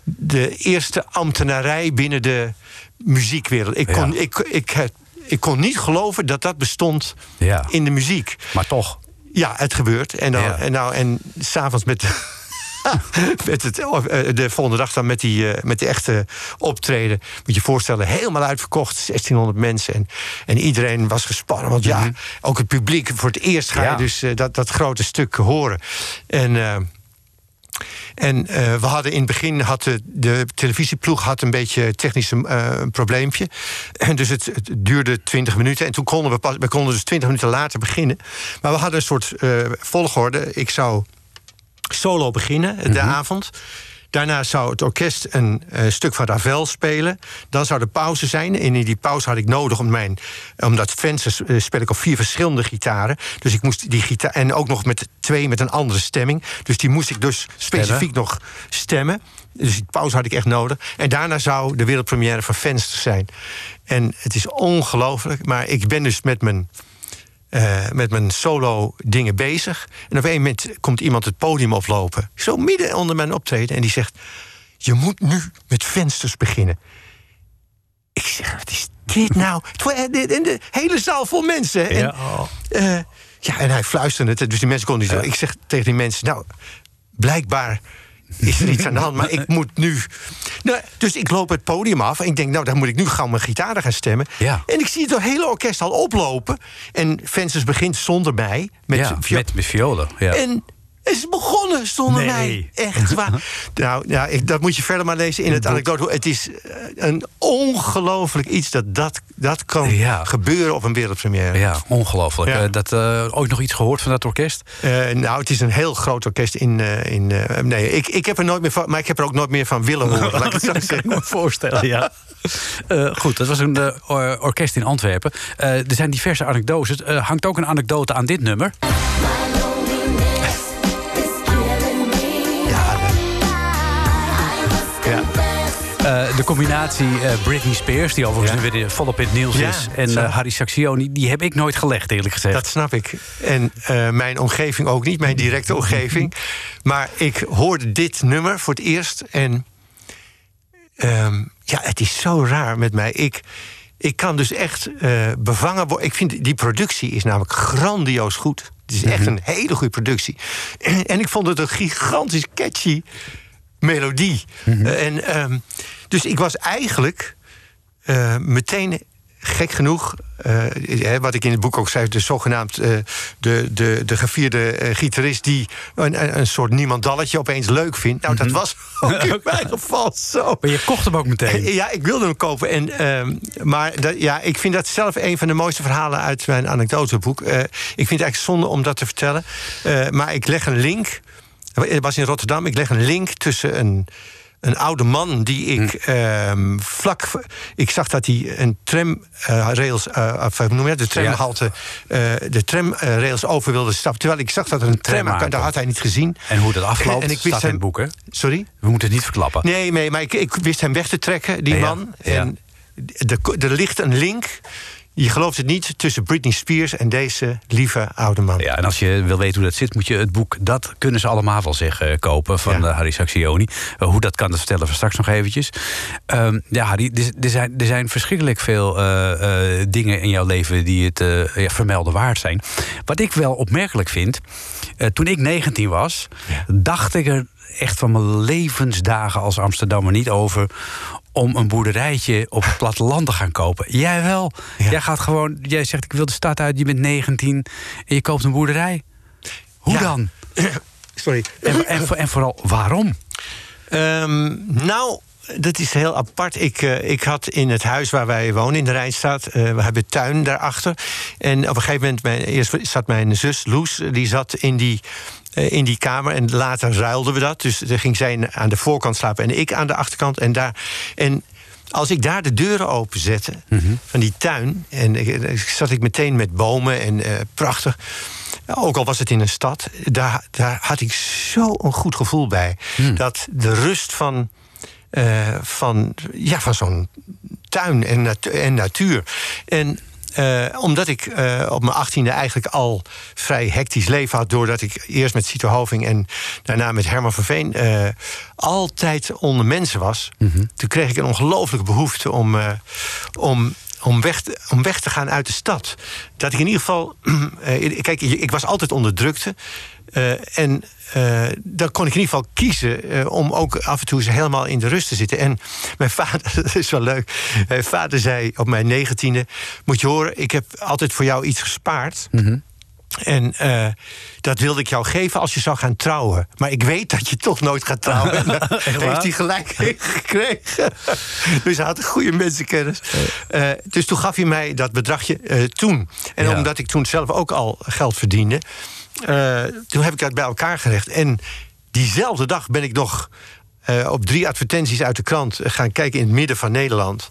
de eerste ambtenarij binnen de muziekwereld. Ik kon, Ja. ik, ik, ik, kon niet geloven dat dat bestond Ja. in de muziek. Maar toch. Ja, het gebeurt. En, dan, Ja. en, nou, en s'avonds met, met het, eh, de volgende dag dan met die, eh, met die echte optreden. Moet je je voorstellen, helemaal uitverkocht. 1600 mensen. En, en iedereen was gespannen. Want ja, ook het publiek voor het eerst ga je Ja. dus eh, dat, dat grote stuk horen. En... en eh, we hadden in het begin had de, de televisieploeg had een beetje een technisch eh, probleempje. En dus het, het duurde 20 minuten. En toen konden we pas, we konden dus 20 minuten later beginnen. Maar we hadden een soort eh, volgorde. Ik zou solo beginnen, de avond. Daarna zou het orkest een eh, stuk van Ravel spelen. Dan zou de pauze zijn. En in die pauze had ik nodig om mijn. Omdat Fences eh, speel ik op vier verschillende gitaren. Dus ik moest die gitaar. En ook nog met twee met een andere stemming. Dus die moest ik dus specifiek nog stemmen. Dus die pauze had ik echt nodig. En daarna zou de wereldpremière van Fences zijn. En het is ongelooflijk. Maar ik ben dus met mijn eh, met mijn solo dingen bezig. En op een moment komt iemand het podium oplopen. Zo midden onder mijn optreden. En die zegt: Je moet nu met vensters beginnen. Ik zeg: Wat is dit nou? En de hele zaal vol mensen. En, Ja. eh, ja, en hij fluisterde het. Dus die mensen konden niet zo. Ik zeg tegen die mensen: Nou, blijkbaar is er iets aan de hand, maar ik moet nu. Nou, dus ik loop het podium af en ik denk, nou, dan moet ik nu gauw mijn gitaar gaan stemmen. Ja. En ik zie het hele orkest al oplopen. En Fences begint zonder mij. Met, ja, met, met violen. Ja. En het is begonnen zonder Nee. mij. Echt waar. nou, ja, ik, dat moet je verder maar lezen in het anekdote. Het is eh, een ongelooflijk iets dat dat, dat kan Ja. gebeuren op een wereldpremière. ja, ongelooflijk. Ja. Eh, dat, eh, ooit nog iets gehoord van dat orkest? Eh, nou, het is een heel groot orkest in. eh, in eh, nee, ik, ik heb er nooit meer van. Maar ik heb er ook nooit meer van willen horen. laat ik het zo zeggen. me voorstellen, ja. Eh, goed, dat was een eh, or- orkest in Antwerpen. Eh, er zijn diverse anekdotes. Eh, hangt ook een anekdote aan dit nummer. Eh, de combinatie eh, Britney Spears, die overigens Ja. nu weer volop in het nieuws Ja, is... en eh, Harry Saxioni, die heb ik nooit gelegd, eerlijk gezegd. Dat snap ik. En eh, mijn omgeving ook niet, mijn directe omgeving. Maar ik hoorde dit nummer voor het eerst. En ehm, ja, het is zo raar met mij. Ik, ik kan dus echt eh, bevangen worden. Ik vind die productie is namelijk grandioos goed. Het is echt een hele goede productie. En, en ik vond het een gigantisch catchy melodie. Eh, en, ehm, dus ik was eigenlijk eh, meteen gek genoeg, eh, wat ik in het boek ook zei, de zogenaamd de, de, de gevierde gitarist die een, een, een soort niemandalletje opeens leuk vindt. Nou, dat was ook in mijn geval zo. Maar je kocht hem ook meteen. Ja, ik wilde hem kopen. En, ehm, maar dat, ja, ik vind dat zelf een van de mooiste verhalen uit mijn anekdoteboek. Ik vind het eigenlijk zonde om dat te vertellen. Maar ik leg een link. Het was in Rotterdam. Ik leg een link tussen een, een oude man die ik ehm, vlak. Ik zag dat hij een tramrails. eh of hoe noem je? De tramhalte. eh, de tramrails over wilde stappen. Terwijl ik zag dat er een tram. Tram. Dat had hij niet gezien. En hoe dat afloopt, En ik wist staat in hem- het boek, hè? Sorry? We moeten het niet verklappen. Nee, nee maar ik, ik wist hem weg te trekken, die Ja, man. ja. En er, er ligt een link, je gelooft het niet, tussen Britney Spears en deze lieve oude man. Ja, en als je wil weten hoe dat zit, moet je het boek Dat kunnen ze allemaal wel zeggen kopen van Ja. eh, Harry Saxioni. Eh, hoe dat kan, dat vertellen we straks nog eventjes. Ehm, ja, Harry, er, zijn, er zijn verschrikkelijk veel eh, dingen in jouw leven die het ja, vermelden waard zijn. Wat ik wel opmerkelijk vind, toen ik 19 was, dacht ik er echt van mijn levensdagen als Amsterdammer niet over om een boerderijtje op het platteland te gaan kopen. Jij wel. Ja. Jij gaat gewoon, jij zegt ik wil de stad uit, je bent 19 en je koopt een boerderij. Hoe Ja. dan? Sorry. En, en, en vooral waarom? Ehm, nou, dat is heel apart. Ik, eh, ik had in het huis waar wij wonen, in de Rijnstraat... eh, we hebben tuin daarachter. En op een gegeven moment, mijn, eerst zat mijn zus Loes... die zat in die, eh, in die kamer en later ruilden we dat. Dus dan ging zij aan de voorkant slapen en ik aan de achterkant. En, daar, en als ik daar de deuren openzette van die tuin... en ik, zat ik meteen met bomen en prachtig... Ook al was het in een stad, daar, daar had ik zo'n goed gevoel bij. Dat de rust van, eh, van, ja, van zo'n tuin en, natu- en natuur. En eh, omdat ik eh, op mijn achttiende eigenlijk al vrij hectisch leven had... doordat ik eerst met Cito Hoving en daarna met Herman van Veen... altijd onder mensen was... toen kreeg ik een ongelooflijke behoefte om, om om weg, te, om weg te gaan uit de stad. Dat ik in ieder geval. eh, kijk, ik was altijd onder drukte. eh, en eh, dan kon ik in ieder geval kiezen om ook af en toe helemaal in de rust te zitten. En mijn vader, dat is wel leuk. Mijn vader zei op mijn negentiende: Moet je horen, ik heb altijd voor jou iets gespaard. En eh, dat wilde ik jou geven als je zou gaan trouwen. Maar ik weet dat je toch nooit gaat trouwen. Heeft hij gelijk gekregen. dus hij had een goede mensenkennis. Eh, dus toen gaf hij mij dat bedragje eh, toen. En Ja. omdat ik toen zelf ook al geld verdiende... toen heb ik dat bij elkaar gelegd. En diezelfde dag ben ik nog op drie advertenties uit de krant gaan kijken in het midden van Nederland.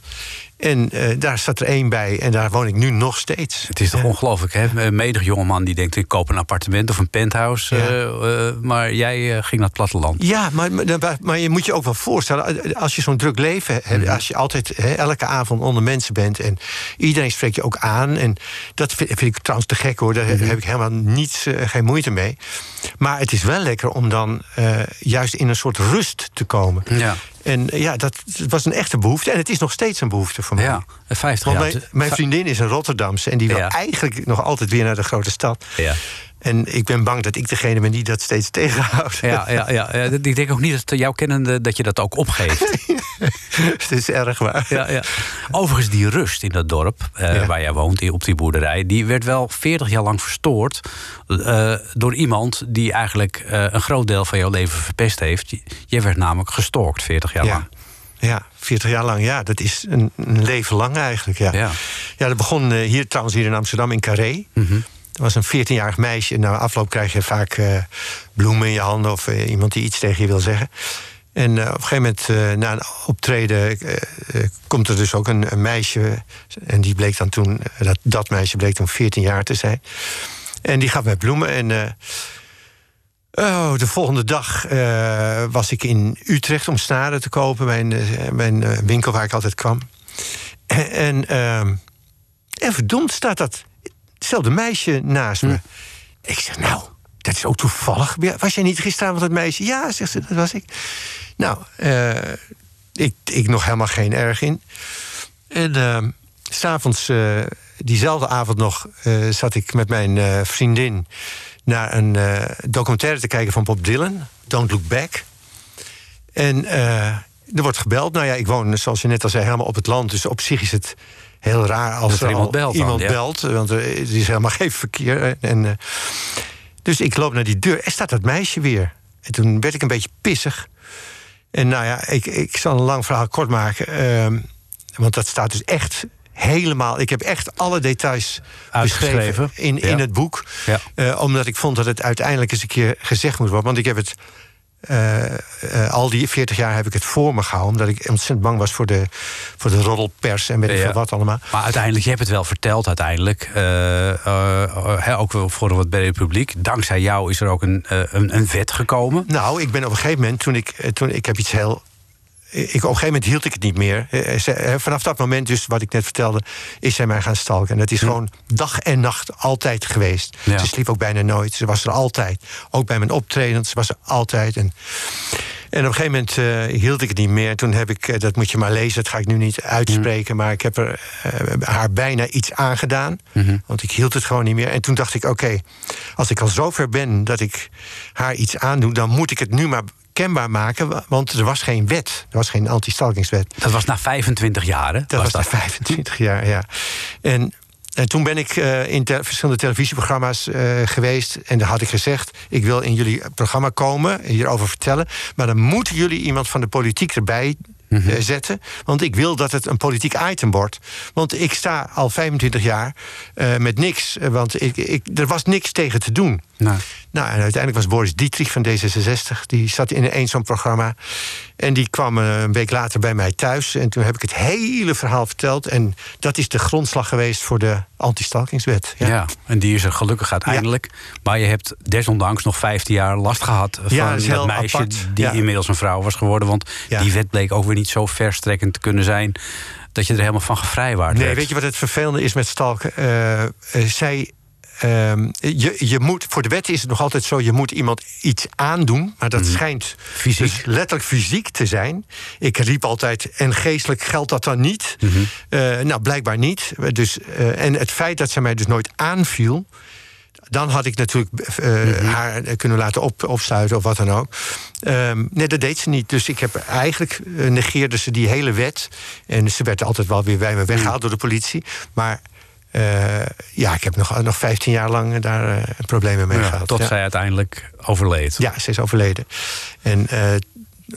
En eh, daar staat er één bij en daar woon ik nu nog steeds. Het is toch ongelooflijk, hè? Een menig jongeman die denkt... ik koop een appartement of een penthouse. Ja. eh, eh, maar jij ging naar het platteland. Ja, maar, maar, maar je moet je ook wel voorstellen, als je zo'n druk leven hebt, als je altijd hè, elke avond onder mensen bent en iedereen spreekt je ook aan. En dat vind, vind ik trouwens te gek hoor, daar heb ik helemaal niets, geen moeite mee. Maar het is wel lekker om dan juist in een soort rust te komen. Ja, En eh, ja, dat, was een echte behoefte. En het is nog steeds een behoefte voor mij. ja 50 Want jaar. mijn, mijn vriendin is een Rotterdamse en die wil Ja. eigenlijk nog altijd weer naar de grote stad. Ja. En ik ben bang dat ik degene ben die dat steeds tegenhoudt. Ja, ja, ja, ik denk ook niet dat jouw kennende dat je dat ook opgeeft. het is erg waar. Ja, ja. Overigens, die rust in dat dorp eh, Ja. waar jij woont, op die boerderij, die werd wel 40 jaar lang verstoord eh, door iemand die eigenlijk eh, een groot deel van jouw leven verpest heeft. Jij werd namelijk gestalkt 40 jaar lang. Ja, 40 jaar lang. Ja, dat is een, een leven lang eigenlijk. Ja, Ja. ja. dat begon hier trouwens hier in Amsterdam in Carré. Mhm. Was een 14-jarig meisje. Na afloop krijg je vaak eh, bloemen in je handen of eh, iemand die iets tegen je wil zeggen. En eh, op een gegeven moment, na een optreden, komt er dus ook een, meisje. En die bleek dan toen, dat, dat meisje bleek toen 14 jaar te zijn. En die gaf mij bloemen. En oh, de volgende dag was ik in Utrecht om snaren te kopen. Mijn, mijn winkel waar ik altijd kwam. En, en verdomd staat dat hetzelfde meisje naast me. Ik zeg, nou, dat is ook toevallig. Was jij niet gisteravond dat meisje? Ja, zegt ze, dat was ik. Nou, eh, ik, ik nog helemaal geen erg in. En s s'avonds, eh, diezelfde avond nog, zat ik met mijn vriendin naar een documentaire te kijken van Bob Dylan, Don't Look Back. En er wordt gebeld. Nou ja, ik woon, zoals je net al zei, helemaal op het land. Dus op zich is het heel raar als er iemand belt dan, iemand ja. belt. Want er is helemaal geen verkeer. En, eh, dus ik loop naar die deur. Er staat dat meisje weer. En toen werd ik een beetje pissig. En nou ja, ik, ik zal een lang verhaal kort maken. ehm, want dat staat dus echt helemaal... Ik heb echt alle details Uitgeschreven. beschreven in, in Ja. het boek. Ja. Eh, omdat ik vond dat het uiteindelijk eens een keer gezegd moet worden. Want ik heb het... eh, eh, al die 40 jaar heb ik het voor me gehouden. Omdat ik ontzettend bang was voor de, voor de roddelpers en weet ik Ja. veel wat allemaal. Maar uiteindelijk, je hebt het wel verteld uiteindelijk. eh, eh, hè, ook wel voor brede publiek. Dankzij jou is er ook een, een, een wet gekomen. Nou, ik ben op een gegeven moment, toen ik, toen ik heb iets heel. Ik, op een gegeven moment hield ik het niet meer. Eh, ze- eh, Vanaf dat moment, dus wat ik net vertelde, is zij mij gaan stalken. En dat is gewoon dag en nacht altijd geweest. Ja. Ze sliep ook bijna nooit. Ze was er altijd. Ook bij mijn optredens ze was er altijd. En, en op een gegeven moment eh, hield ik het niet meer. Toen heb ik, eh, dat moet je maar lezen, dat ga ik nu niet uitspreken. Maar ik heb er, eh, haar bijna iets aangedaan. Want ik hield het gewoon niet meer. En toen dacht ik, oké, als ik al zover ben dat ik haar iets aandoe... dan moet ik het nu maar kenbaar maken. wa- Want er was geen wet. Er was geen anti-stalkingswet. Dat was na 25 jaar, hè? Dat was, na 25 jaar, ja. En, en toen ben ik eh, in te- verschillende televisieprogramma's eh, geweest. En daar had ik gezegd: ik wil in jullie programma komen, hierover vertellen. Maar dan moeten jullie iemand van de politiek erbij. Mhm. eh, zetten. Want ik wil dat het een politiek item wordt. Want ik sta al 25 jaar met niks. Want ik, ik, er was niks tegen te doen. Nou, Nou, en uiteindelijk was Boris Dietrich van D66. Die zat in een zo'n programma. En die kwam eh, een week later bij mij thuis. En toen heb ik het hele verhaal verteld. En dat is de grondslag geweest voor de anti-stalkingswet. ja. en die is er gelukkig uiteindelijk. Maar je hebt desondanks nog 15 jaar last gehad van Ja, dat meisje apart. die Ja. inmiddels een vrouw was geworden. Want Ja. die wet bleek ook weer niet zo verstrekkend te kunnen zijn dat je er helemaal van gevrijwaard Nee, werd. weet je wat het vervelende is met stalken? Eh, eh, zij. Ehm, je, je moet, voor de wet is het nog altijd zo: je moet iemand iets aandoen. Maar dat schijnt Mhm. Fysiek. dus letterlijk fysiek te zijn. Ik riep altijd: en geestelijk geldt dat dan niet? Mhm. Eh, nou, blijkbaar niet. Dus, eh, en het feit dat zij mij dus nooit aanviel. Dan had ik natuurlijk eh, Mhm. haar kunnen laten op, opsluiten of wat dan ook. Ehm, nee, dat deed ze niet. Dus ik heb eigenlijk negeerde ze die hele wet. En ze werd altijd wel weer bij me weggehaald door de politie. Maar eh, ja, ik heb nog, nog 15 jaar lang daar eh, problemen mee Ja, gehad. tot ja. zij uiteindelijk overleed. Ja, ze is overleden. En eh,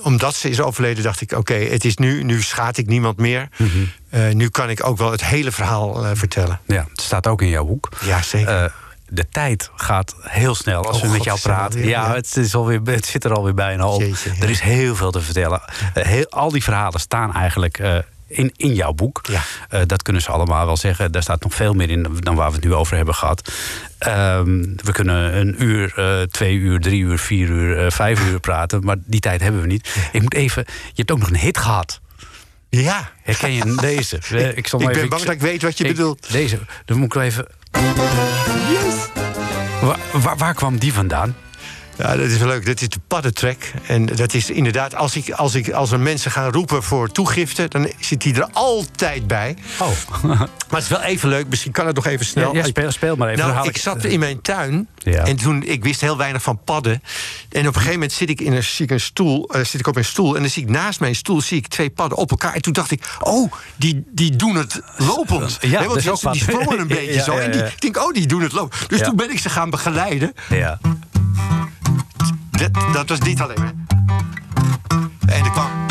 omdat ze is overleden, dacht ik: oké, het is nu, nu schaad ik niemand meer. Mhm. Eh, nu kan ik ook wel het hele verhaal eh, vertellen. Ja, het staat ook in jouw boek. Ja, zeker. Eh, de tijd gaat heel snel als Oh we met God, jou praten. ja, ja. Het, is alweer, het zit er alweer bijna op. Jeetje, ja. Er is heel veel te vertellen. Eh, heel, al die verhalen staan eigenlijk eh, in, in jouw boek. Ja. Eh, dat kunnen ze allemaal wel zeggen. Daar staat nog veel meer in dan waar we het nu over hebben gehad. Ehm, we kunnen een uur, eh, twee uur, drie uur, vier uur, eh, vijf uur praten. Maar die tijd hebben we niet. Ik moet even. Je hebt ook nog een hit gehad. Ja. Herken je deze? Ik, zal ik ben bang dat ik weet wat je ik- bedoelt. Deze, dan moet ik wel even. Waar, waar, waar kwam die vandaan? Ja, dat is wel leuk. Dat is de paddentrek. En dat is inderdaad, als, ik, als, ik, als er mensen gaan roepen voor toegifte... dan zit die er altijd bij. Oh, Maar het is wel even leuk. Misschien kan het nog even snel. ja, ja, speel, speel maar even. Nou, ik zat in mijn tuin Ja. en toen ik wist heel weinig van padden. En op een gegeven moment zit ik in een, zie ik een stoel, eh, zit ik op een stoel en dan zie ik naast mijn stoel zie ik twee padden op elkaar. En toen dacht ik, oh, die, die doen het lopend. Ja, want ook die, die sprongen een beetje Ja, zo. En die, ik denk, oh, die doen het lopend. Dus toen ben ik ze gaan begeleiden. Ja. Dat, was niet alleen. En er kwam.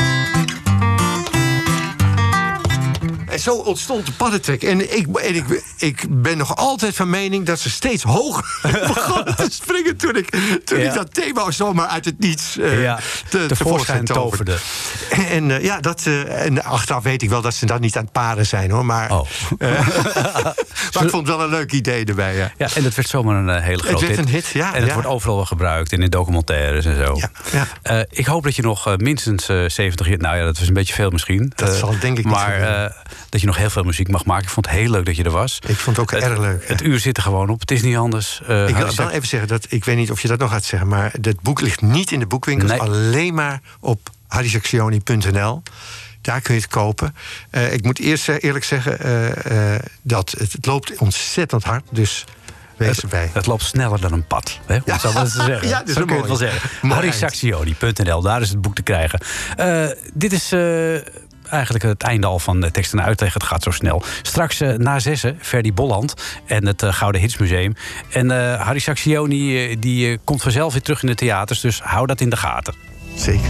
En zo ontstond de paddentrek. En, ik, en ik, ik ben nog altijd van mening dat ze steeds hoger begonnen te springen... toen ik, toen Ja. ik dat thema zomaar uit het niets eh Ja, te, tevoorschijn toverde. En eh, ja, dat, eh, en achteraf weet ik wel dat ze dan niet aan het paren zijn, hoor. Maar, Oh. maar ik vond het wel een leuk idee erbij, ja. ja, en het werd zomaar een hele grote werd een hit, ja, En het wordt overal wel gebruikt, in de documentaires en zo. Ja, ja. Ik hoop dat je nog minstens eh 70 jaar... Nou ja, dat was een beetje veel misschien. Dat zal denk ik niet Maar gebeuren. Dat je nog heel veel muziek mag maken. Ik vond het heel leuk dat je er was. Ik vond het ook Het- erg leuk. Het uur zit er gewoon op. Het is niet anders. Eh, Ik wil Sak- even zeggen dat ik weet niet of je dat nog gaat zeggen, maar het boek ligt niet in de boekwinkels, Nee. alleen maar op harrysaxioni.nl. Daar kun je het kopen. Eh, ik moet eerst eh, eerlijk zeggen dat het, het loopt ontzettend hard, dus wees erbij. Het loopt sneller dan een pad. Hè? Om maar eens te zeggen. Ja, dat kun je het wel zeggen. Harrysaxioni.nl, daar is het boek te krijgen. Dit is eigenlijk het einde al van de tekst en uitleg. Het gaat zo snel. Straks eh, na zessen, Ferdy Bolland en het eh, Gouden Hitsmuseum. En eh, Harry Saxioni die, komt vanzelf weer terug in de theaters. Dus hou dat in de gaten. Zeker.